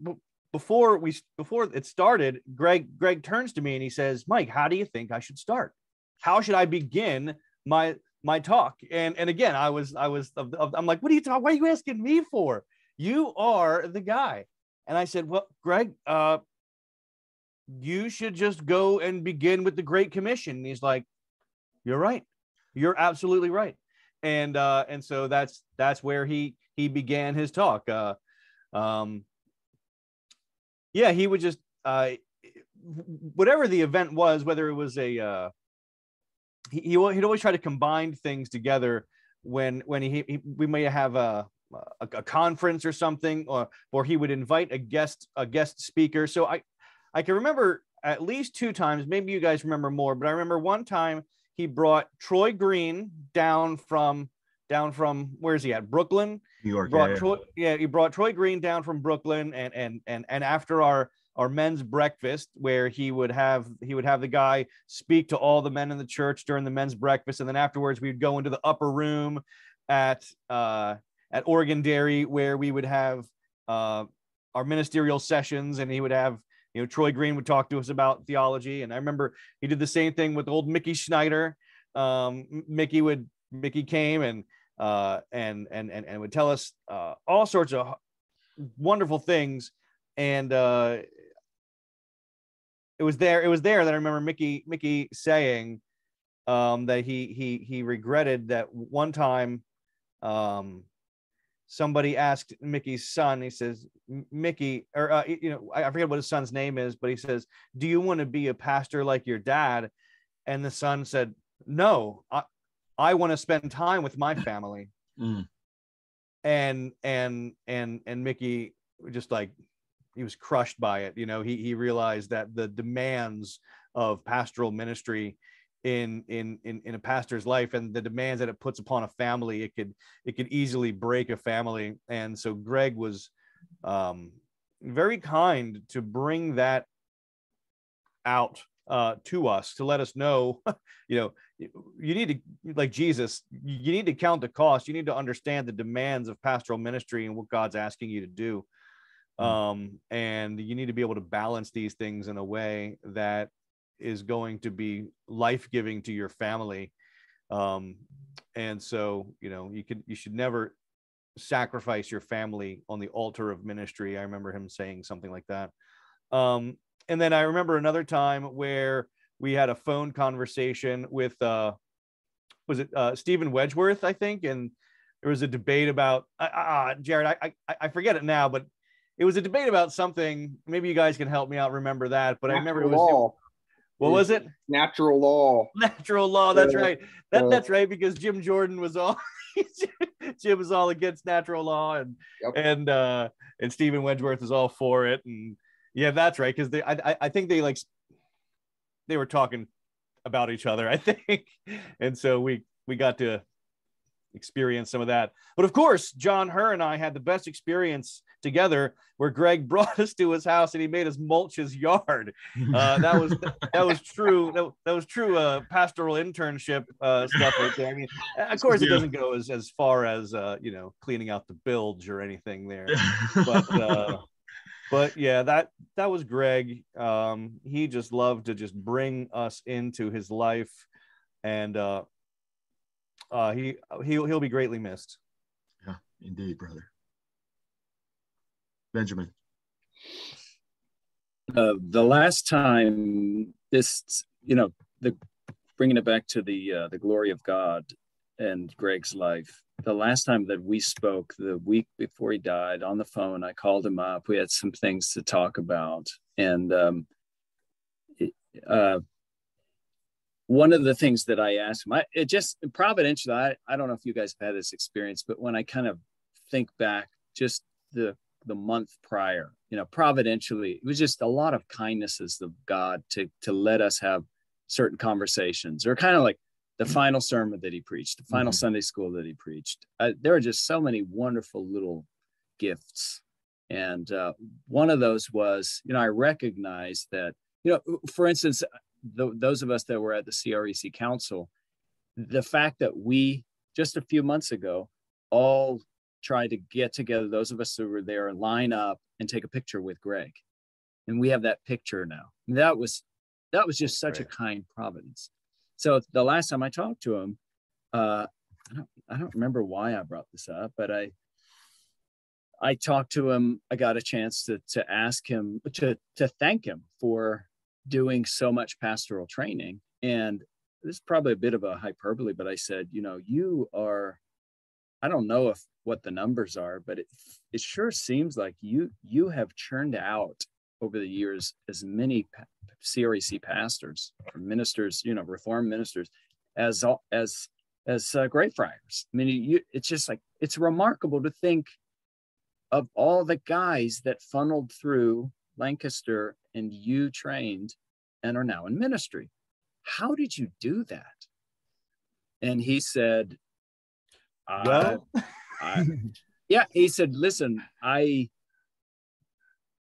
before we before it started, Gregg Gregg turns to me and he says, "Mike, how do you think I should start? How should I begin my my talk?" And and again, I was I was I'm like, "What are you talking? Why are you asking me for? You are the guy." And I said, "Well, Gregg, uh, you should just go and begin with the Great Commission." And he's like, "You're right. You're absolutely right." And uh, and so that's that's where he he began his talk. Uh, um, yeah, he would just uh, whatever the event was, whether it was a uh, he, he'd always try to combine things together when when he, he we may have a, a, a conference or something or or he would invite a guest a guest speaker so i i can remember at least two times maybe you guys remember more but i remember one time he brought troy green down from down from where's he at Brooklyn? New York. Brought yeah, Troy, yeah, he brought Troy Green down from Brooklyn, and and and and after our our men's breakfast, where he would have he would have the guy speak to all the men in the church during the men's breakfast, and then afterwards we'd go into the upper room at uh, at Oregon Dairy, where we would have uh, our ministerial sessions, and he would have you know Troy Green would talk to us about theology, and I remember he did the same thing with old Mickey Schneider. Um, Mickey would Mickey came and uh, and and and and would tell us uh, all sorts of wonderful things. And uh, it was there. It was there that I remember Mickey Mickey saying um, that he he he regretted that one time um, somebody asked Mickey's son. He says, "Mickey, or uh, you know, I forget what his son's name is, but he says, "Do you want to be a pastor like your dad?" And the son said, "No, I, I want to spend time with my family. Mm. And and and and Mickey just like he was crushed by it. You know, he he realized that the demands of pastoral ministry in in in in a pastor's life and the demands that it puts upon a family, it could it could easily break a family. And so Gregg was um, very kind to bring that out uh, to us to let us know, you know, you need to, like Jesus, you need to count the cost. You need to understand the demands of pastoral ministry and what God's asking you to do. Hmm. Um, and you need to be able to balance these things in a way that is going to be life giving to your family. Um, and so, you know, you could, you should never sacrifice your family on the altar of ministry. I remember him saying something like that. Um, and then I remember another time where we had a phone conversation with uh was it uh Steven Wedgeworth, I think, and there was a debate about uh, Jared, I, I I forget it now, but it was a debate about something. Maybe you guys can help me out remember that, but natural I remember it was law. What was it? Natural law. Natural law. That's uh, right. That that's right because Jim Jordan was all Jim was all against natural law and yep. and uh and Steven Wedgeworth is all for it and yeah, that's right. Because they, I, I think they like, they were talking about each other. I think, and so we we got to experience some of that. But of course, John Herr and I had the best experience together, where Gregg brought us to his house and he made us mulch his yard. Uh, that was that was true. That, that was true. Uh, pastoral internship uh, stuff right there. I mean, of course, it doesn't go as as far as uh, you know cleaning out the bilge or anything there, but. Uh, but yeah, that that was Gregg. Um, he just loved to just bring us into his life, and uh, uh, he he'll he'll be greatly missed. Yeah, indeed, brother. Benjamin. Uh, the last time this, you know, the bringing it back to the uh, the glory of God and Gregg's life the last time that we spoke, the week before he died, on the phone, I called him up. We had some things to talk about, and um, uh, one of the things that I asked him, I, it just providentially, I, I don't know if you guys have had this experience, but when I kind of think back just the the month prior, you know, providentially, it was just a lot of kindnesses of God to to let us have certain conversations, or kind of like the final sermon that he preached, the final mm-hmm. Sunday school that he preached. Uh, there are just so many wonderful little gifts, and uh, one of those was, you know, I recognize that, you know, for instance, the, those of us that were at the CREC Council, the fact that we just a few months ago all tried to get together, those of us who were there, and line up and take a picture with Gregg, and we have that picture now. that was that was just such right. a kind providence. So the last time I talked to him, uh, I don't I don't remember why I brought this up, but I I talked to him. I got a chance to to ask him to to thank him for doing so much pastoral training. And this is probably a bit of a hyperbole, but I said, you know, you are, I don't know if what the numbers are, but it, it sure seems like you you have churned out over the years as many CREC pastors, or ministers, you know, reformed ministers, as as as uh, Greyfriars. I mean, you, it's just like it's remarkable to think of all the guys that funneled through Lancaster and you trained and are now in ministry. How did you do that? And he said, well, I, yeah, he said, listen, I,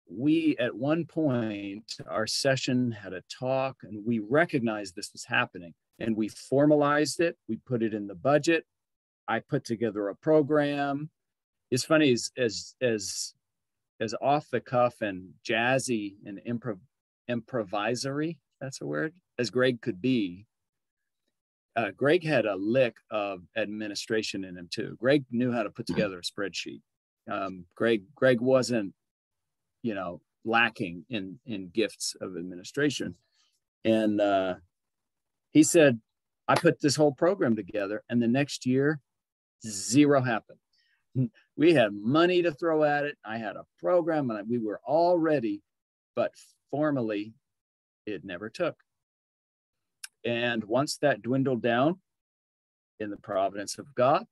we at one point, our session had a talk and we recognized this was happening and we formalized it. We put it in the budget. I put together a program. It's funny as, as, as as off the cuff and jazzy and improv improvisory that's a word as gregg could be uh, gregg had a lick of administration in him too. Gregg knew how to put together a spreadsheet. Um, gregg gregg wasn't you know lacking in in gifts of administration. And uh, he said i put this whole program together and the next year zero happened. We had money to throw at it. I had a program and we were all ready, but formally, it never took. And once that dwindled down in the providence of God,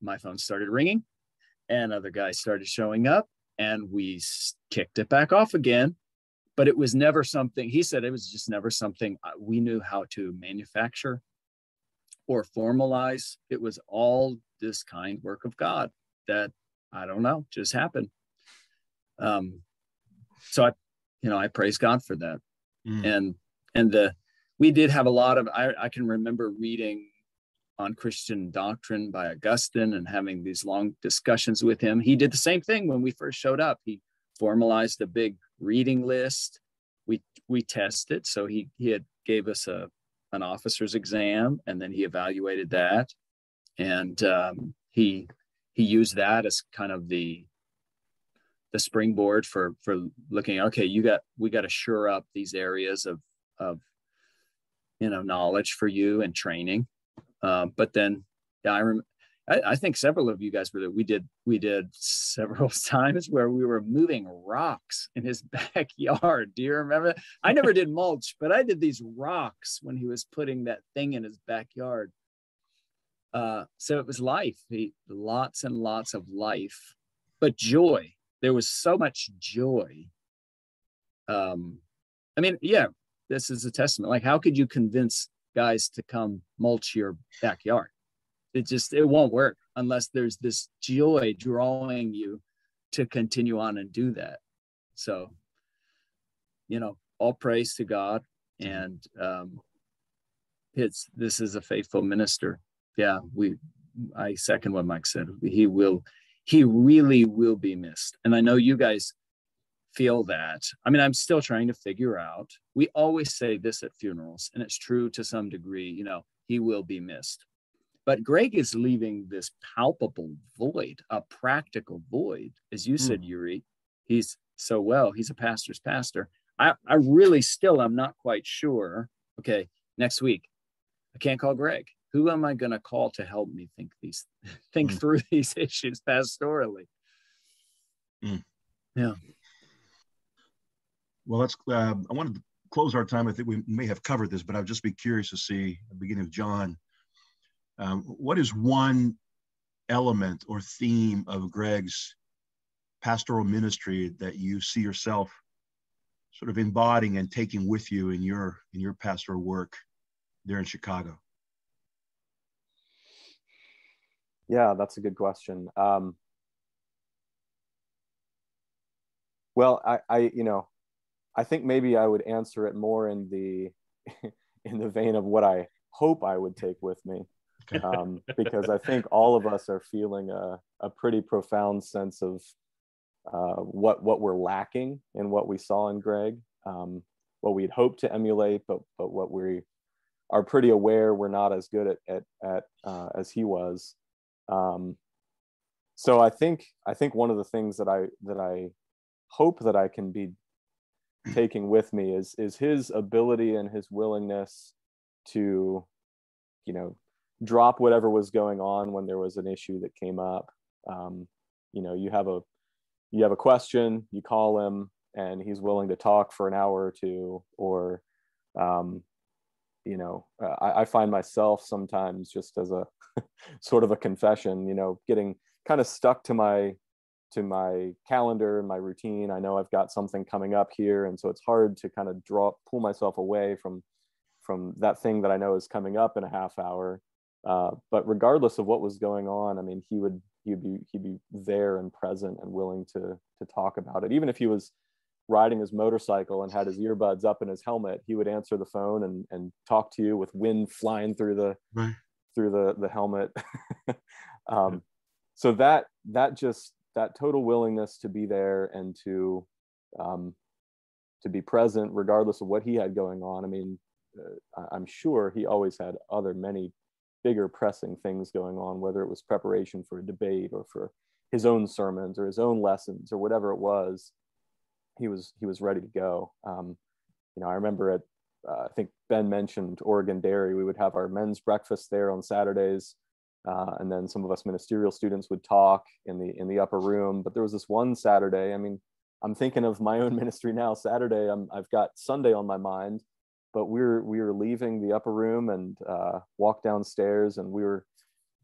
my phone started ringing and other guys started showing up and we kicked it back off again. But it was never something, he said it was just never something uh, we knew how to manufacture or formalize. It was all this kind work of God that I don't know, just happened. Um, so I, you know, I praise God for that. Mm. And and the we did have a lot of I, I can remember reading on Christian doctrine by Augustine and having these long discussions with him. He did the same thing when we first showed up. He formalized a big reading list. We we tested. So he he had gave us a an officer's exam and then he evaluated that. And um, he he used that as kind of the the springboard for for looking okay you got we got to shore up these areas of of you know knowledge for you and training um, but then yeah i rem- I, I, think several of you guys were there. We did we did several times where we were moving rocks in his backyard. Do you remember? I never did mulch, but I did these rocks when he was putting that thing in his backyard. Uh, so it was life, he, lots and lots of life, but joy. There was so much joy. Um, I mean, yeah, this is a testament. Like, how could you convince guys to come mulch your backyard? It just it won't work unless there's this joy drawing you to continue on and do that. So, you know, all praise to God, and um, it's this is a faithful minister yeah, we I second what Mike said. He will he really will be missed. And I know you guys feel that. I mean, I'm still trying to figure out. We always say this at funerals, and it's true to some degree, you know, he will be missed. But Gregg is leaving this palpable void, a practical void. As you said, mm. Uri, he's so well, he's a pastor's pastor. I, I really still I'm not quite sure. Okay, next week, I can't call Gregg who am I going to call to help me think these think mm. through these issues pastorally? Mm. Yeah. Well, let's. Uh, I wanted to close our time, I think we may have covered this, but I'd just be curious to see, beginning of John, um, what is one element or theme of Gregg's pastoral ministry that you see yourself sort of embodying and taking with you in your in your pastoral work there in Chicago? Yeah, that's a good question. Um, well, I, I, you know, I think maybe I would answer it more in the in the vein of what I hope I would take with me, um, because I think all of us are feeling a, a pretty profound sense of uh, what what we're lacking in what we saw in Gregg, um, what we'd hoped to emulate, but but what we are pretty aware we're not as good at at, at uh, as he was. Um, so I think I think one of the things that I that I hope that I can be taking with me is is his ability and his willingness to you know drop whatever was going on when there was an issue that came up. Um, you know you have a you have a question you call him and he's willing to talk for an hour or two or um, you know uh, I, I, find myself sometimes just as a sort of a confession you know getting kind of stuck to my to my calendar and my routine. I know I've got something coming up here, and so it's hard to kind of draw pull myself away from from that thing that I know is coming up in a half hour. Uh, but regardless of what was going on, I mean, he would he'd be he'd be there and present and willing to to talk about it. Even if he was riding his motorcycle and had his earbuds up in his helmet, he would answer the phone and and talk to you with wind flying through the right. through the the helmet. um, so that that just that total willingness to be there and to um, to be present regardless of what he had going on. I mean uh, i'm sure he always had other many bigger pressing things going on whether it was preparation for a debate or for his own sermons or his own lessons or whatever it was he was he was ready to go. Um, you know i remember at uh, i think ben mentioned oregon dairy. We would have our men's breakfast there on saturdays uh, and then some of us ministerial students would talk in the in the upper room. But there was this one Saturday. I mean, I'm thinking of my own ministry now. Saturday, I'm, I've got Sunday on my mind, but we were we were leaving the upper room and uh, walked downstairs, and we were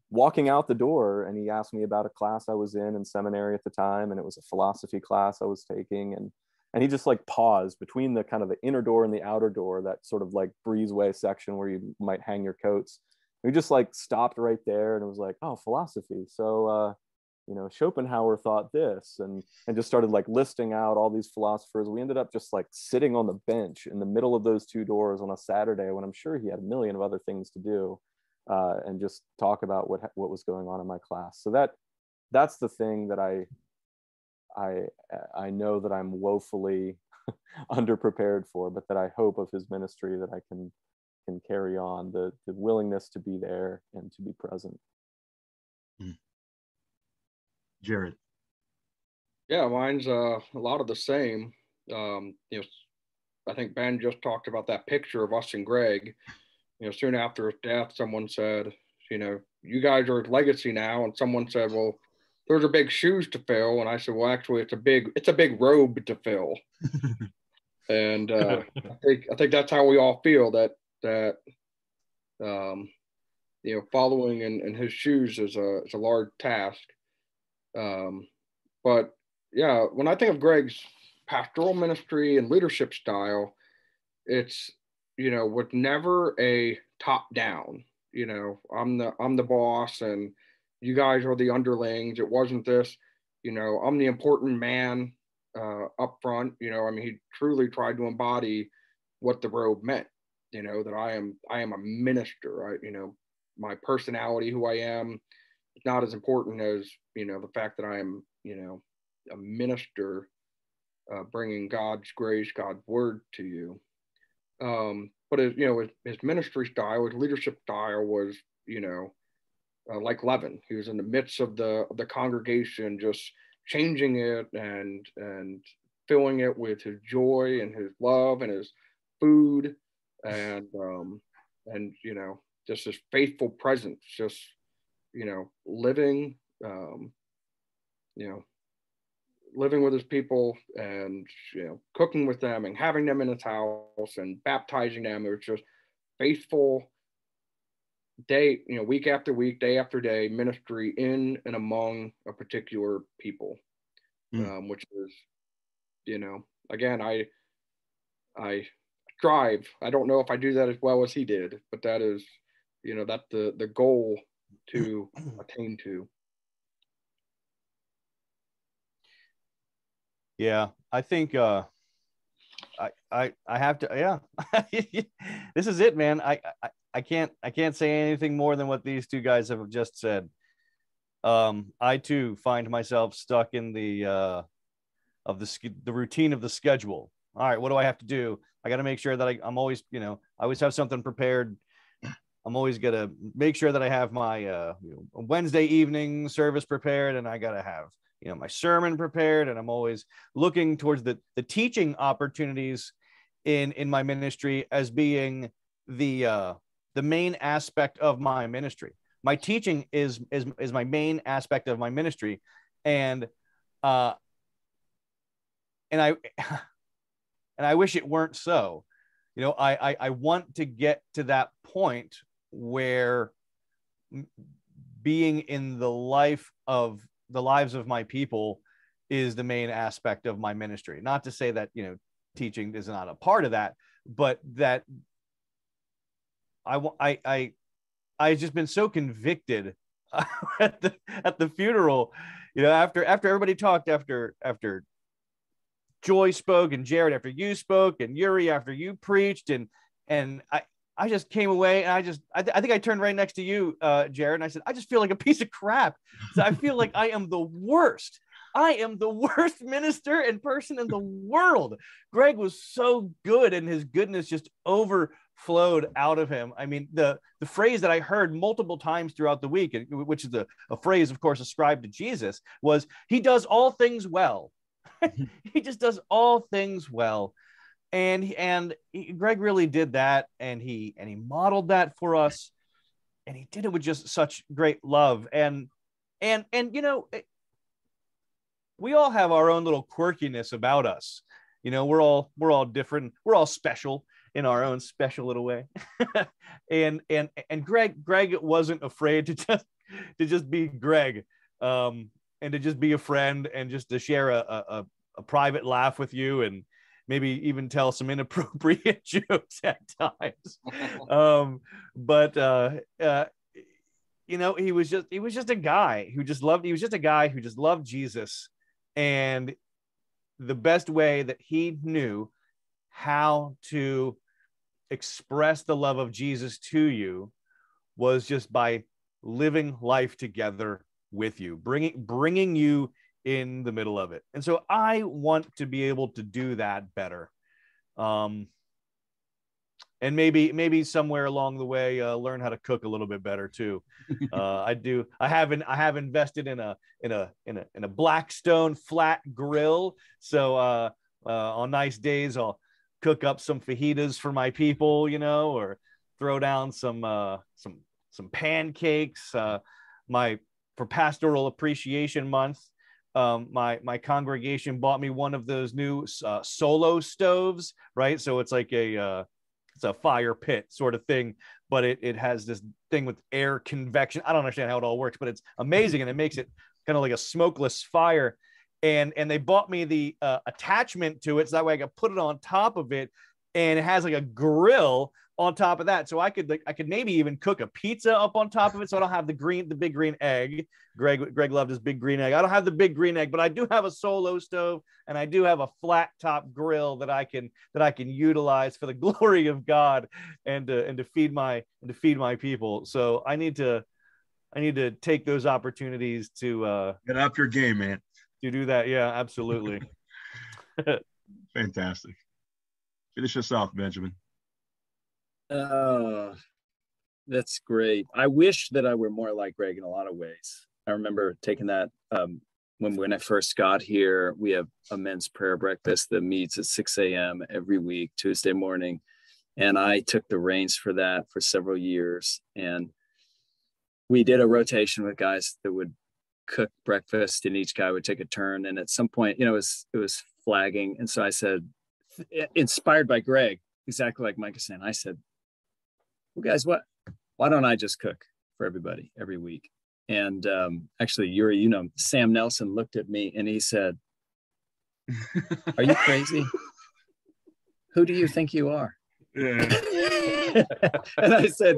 walking out the door. And he asked me about a class I was in in seminary at the time, and it was a philosophy class I was taking, and and he just like paused between the kind of the inner door and the outer door, that sort of like breezeway section where you might hang your coats we just like stopped right there and it was like oh philosophy. So uh you know schopenhauer thought this and and just started like listing out all these philosophers. We ended up just like sitting on the bench in the middle of those two doors on a saturday when i'm sure he had a million of other things to do uh, and just talk about what what was going on in my class. So that that's the thing that i i i know that i'm woefully underprepared for but that i hope of his ministry that i can can carry on the the willingness to be there and to be present. Mm. jared. Yeah mine's uh, a lot of the same. Um, you know i think ben just talked about that picture of us and gregg. You know soon after his death someone said you know you guys are his legacy now. And someone said well there's a big shoes to fill. And i said well actually it's a big it's a big robe to fill. And uh, I think I think that's how we all feel that that um, you know following in, in his shoes is a is a large task. Um, but yeah, when I think of Gregg's pastoral ministry and leadership style, it's you know with never a top down. You know, I'm the I'm the boss and you guys are the underlings. It wasn't this, you know, I'm the important man uh, up front. You know, I mean, he truly tried to embody what the robe meant you know that i am i am a minister. I, you know my personality who i am is not as important as you know the fact that i am you know a minister uh, bringing god's grace god's word to you. Um but his, you know his, his ministry style his leadership style was you know uh, like leaven. He was in the midst of the of the congregation, just changing it and and filling it with his joy and his love and his food and um, and you know just this faithful presence, just you know living, um, you know, living with his people and you know cooking with them and having them in his house and baptizing them. It was just faithful day, you know, week after week, day after day ministry in and among a particular people, mm. um, which is, you know, again, I, I strive. I don't know if I do that as well as he did, but that is, you know, that's the the goal to attain to. Yeah, I think uh I I I have to yeah. this is it, man. I, I I can't I can't say anything more than what these two guys have just said. Um I too find myself stuck in the uh of the the routine of the schedule. All right, what do I have to do? I got to make sure that I, I'm always, you know, I always have something prepared I'm always gonna make sure that I have my uh, you know, Wednesday evening service prepared, and I gotta have you know my sermon prepared, and I'm always looking towards the the teaching opportunities in in my ministry as being the uh, the main aspect of my ministry. My teaching is is is my main aspect of my ministry, and uh, and I and I wish it weren't so. You know, I, I I want to get to that point where being in the life of the lives of my people is the main aspect of my ministry not to say that you know teaching is not a part of that but that i i i i just been so convicted at the at the funeral you know after after everybody talked after after joy spoke and jared after you spoke and uri after you preached and and i I just came away and I just, I, th- I think I turned right next to you, uh, Jared, and I said, I just feel like a piece of crap. So I feel like I am the worst. I am the worst minister and person in the world. Gregg was so good, and his goodness just overflowed out of him. I mean, the the phrase that I heard multiple times throughout the week, which is a, a phrase, of course, ascribed to Jesus, was "He does all things well." he just does all things well and and he, Gregg really did that, and he and he modeled that for us, and he did it with just such great love, and and and you know, we all have our own little quirkiness about us. You know, we're all we're all different. We're all special in our own special little way. and and and Gregg Gregg wasn't afraid to just to just be Gregg, um, and to just be a friend and just to share a, a, a private laugh with you and maybe even tell some inappropriate jokes at times. um, but uh, uh, you know, he was just he was just a guy who just loved. He was just a guy who just loved Jesus, and the best way that he knew how to express the love of Jesus to you was just by living life together with you, bringing bringing you in the middle of it. And so I want to be able to do that better. Um, and maybe maybe somewhere along the way uh, learn how to cook a little bit better too. Uh, I do. I haven't. I have invested in a in a in a in a Blackstone flat grill. So uh, uh, on nice days, I'll cook up some fajitas for my people, you know, or throw down some uh, some some pancakes. Uh, my for Pastoral Appreciation Month, um, my my congregation bought me one of those new uh, solo stoves, right? So it's like a uh, it's a fire pit sort of thing, but it it has this thing with air convection. I don't understand how it all works, but it's amazing and it makes it kind of like a smokeless fire. And and they bought me the uh, attachment to it, so that way I could put it on top of it, and it has like a grill on top of that. So I could like I could maybe even cook a pizza up on top of it. So I don't have the green, the big green egg. Gregg Gregg loved his big green egg. I don't have the big green egg, but I do have a solo stove and I do have a flat top grill that I can that I can utilize for the glory of God and to and to feed my and to feed my people. So I need to I need to take those opportunities to uh get up your game, man. To do that. Yeah, absolutely. Fantastic. Finish us off, Benjamin. Uh, that's great. I wish that I were more like Gregg in a lot of ways. I remember taking that um, when when I first got here. We have a men's prayer breakfast that meets at 6 a.m. every week, Tuesday morning, and I took the reins for that for several years. And we did a rotation with guys that would cook breakfast and each guy would take a turn. And at some point, you know, it was, it was flagging. And so I said, inspired by Gregg, exactly like Mike is saying, I said, well, guys, what, why don't I just cook for everybody every week? And um, actually, Uri, you know, Sam Nelson looked at me and he said, Are you crazy? Who do you think you are? Yeah. and I said,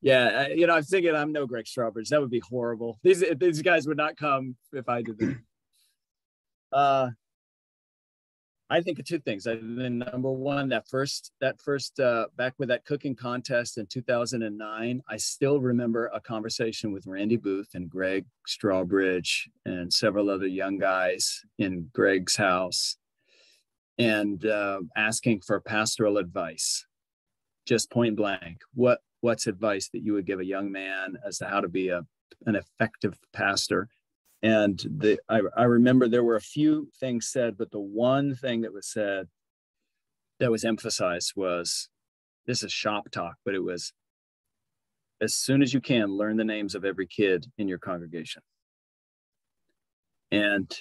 yeah, I, you know, I'm thinking I'm no Gregg Strawbridge. That would be horrible. These these guys would not come if I did that. Uh, I think of two things. I then number one, that first that first uh, back with that cooking contest in 2009, I still remember a conversation with Randy Booth and Gregg Strawbridge and several other young guys in Gregg's house, and uh, asking for pastoral advice, just point blank. What what's advice that you would give a young man as to how to be a an effective pastor? And the I, I remember there were a few things said, but the one thing that was said that was emphasized was this is shop talk, but it was as soon as you can, learn the names of every kid in your congregation. And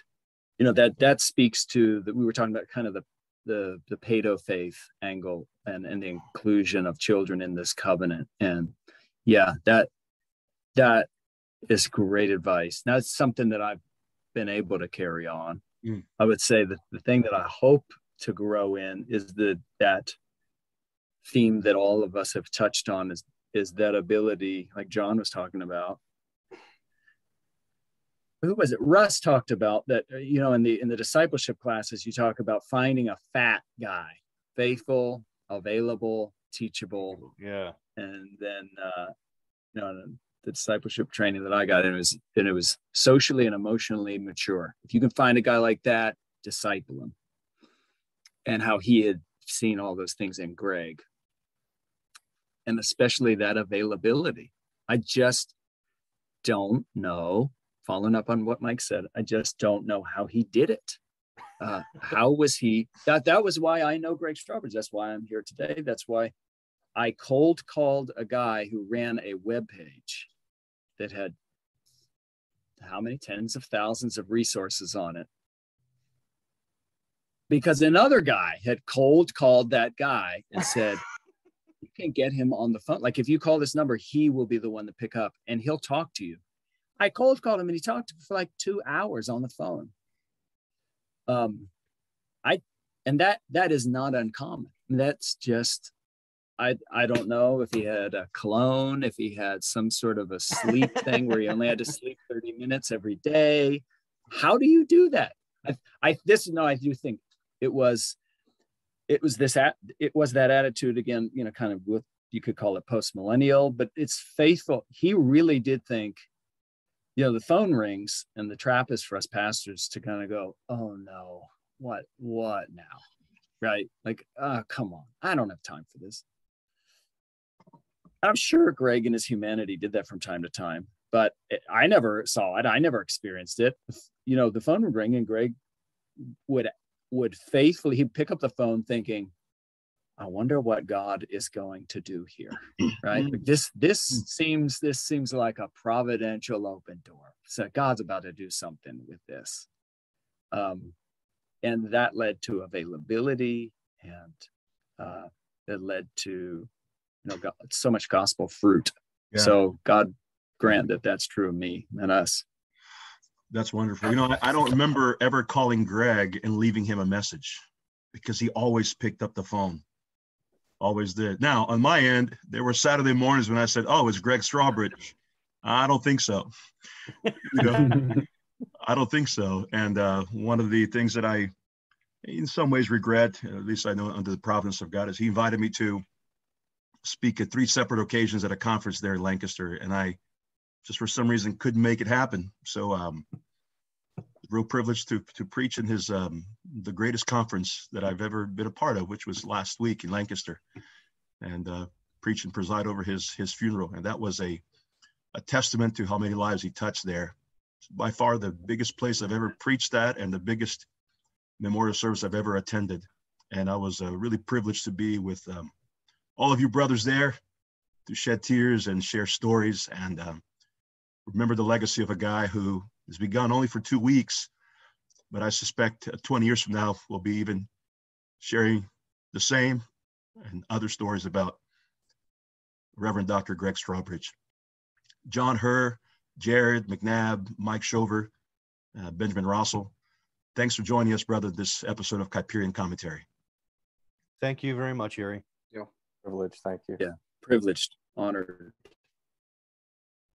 you know that that speaks to that we were talking about kind of the the the pedo faith angle and and the inclusion of children in this covenant and yeah that that is great advice. Now it's something that I've been able to carry on. Mm. I would say that the thing that I hope to grow in is the that theme that all of us have touched on is is that ability, like John was talking about. Who was it? Russ talked about that. Uh, you know, in the in the discipleship classes, you talk about finding a fat guy, faithful, available, teachable. Yeah. And then, uh, you know, the discipleship training that I got, and it was and it was socially and emotionally mature. If you can find a guy like that, disciple him. And how he had seen all those things in Gregg, and especially that availability. I just don't know. Following up on what Mike said, I just don't know how he did it. Uh, how was he? That that was why I know Gregg Strawbridge. That's why I'm here today. That's why I cold called a guy who ran a web page that had how many? Tens of thousands of resources on it. Because another guy had cold called that guy and said you can get him on the phone. Like if you call this number he will be the one to pick up and he'll talk to you. I cold called him and he talked to me for like two hours on the phone. Um i and that that is not uncommon. That's just I I don't know if he had a cologne, if he had some sort of a sleep thing where he only had to sleep 30 minutes every day. How do you do that? I, I this no, I do think it was it was this at it was that attitude again, you know, kind of with you could call it post millennial, but it's faithful. He really did think, you know, the phone rings and the trap is for us pastors to kind of go, oh no, what, what now? Right? Like, oh, come on, I don't have time for this. I'm sure Gregg and his humanity did that from time to time, but I never saw it. I never experienced it. You know, the phone would ring and Gregg would would faithfully he'd pick up the phone thinking, I wonder what God is going to do here. Right. Like this this mm. seems this seems like a providential open door. So God's about to do something with this. Um, and that led to availability and uh, it led to you know so much gospel fruit. Yeah. so god grant that that's true of me and us. That's wonderful. You know I, I don't remember ever calling gregg and leaving him a message because he always picked up the phone. Always did. Now on my end there were saturday mornings when i said oh it's gregg strawbridge? I don't think so. You know? I don't think so. And uh, one of the things that i in some ways regret at least i know under the providence of god is he invited me to speak at three separate occasions at a conference there in Lancaster, and I just for some reason couldn't make it happen. So, um, real privilege to to preach in his um, the greatest conference that I've ever been a part of, which was last week in Lancaster, and uh, preach and preside over his his funeral, and that was a a testament to how many lives he touched there. By far the biggest place I've ever preached at, and the biggest memorial service I've ever attended. And I was uh, really privileged to be with um, all of you brothers there to shed tears and share stories and um, remember the legacy of a guy who has begun only for two weeks, but I suspect 20 years from now, we'll be even sharing the same and other stories about Reverend Dr. Gregg Strawbridge. John Herr, Jared McNabb, Mike Shover, uh, Benjamin Rossell. Thanks for joining us, brother, this episode of Kuyperian Commentary. Thank you very much, Uri. Yeah. Privilege. Thank you. Yeah. Privileged, honored.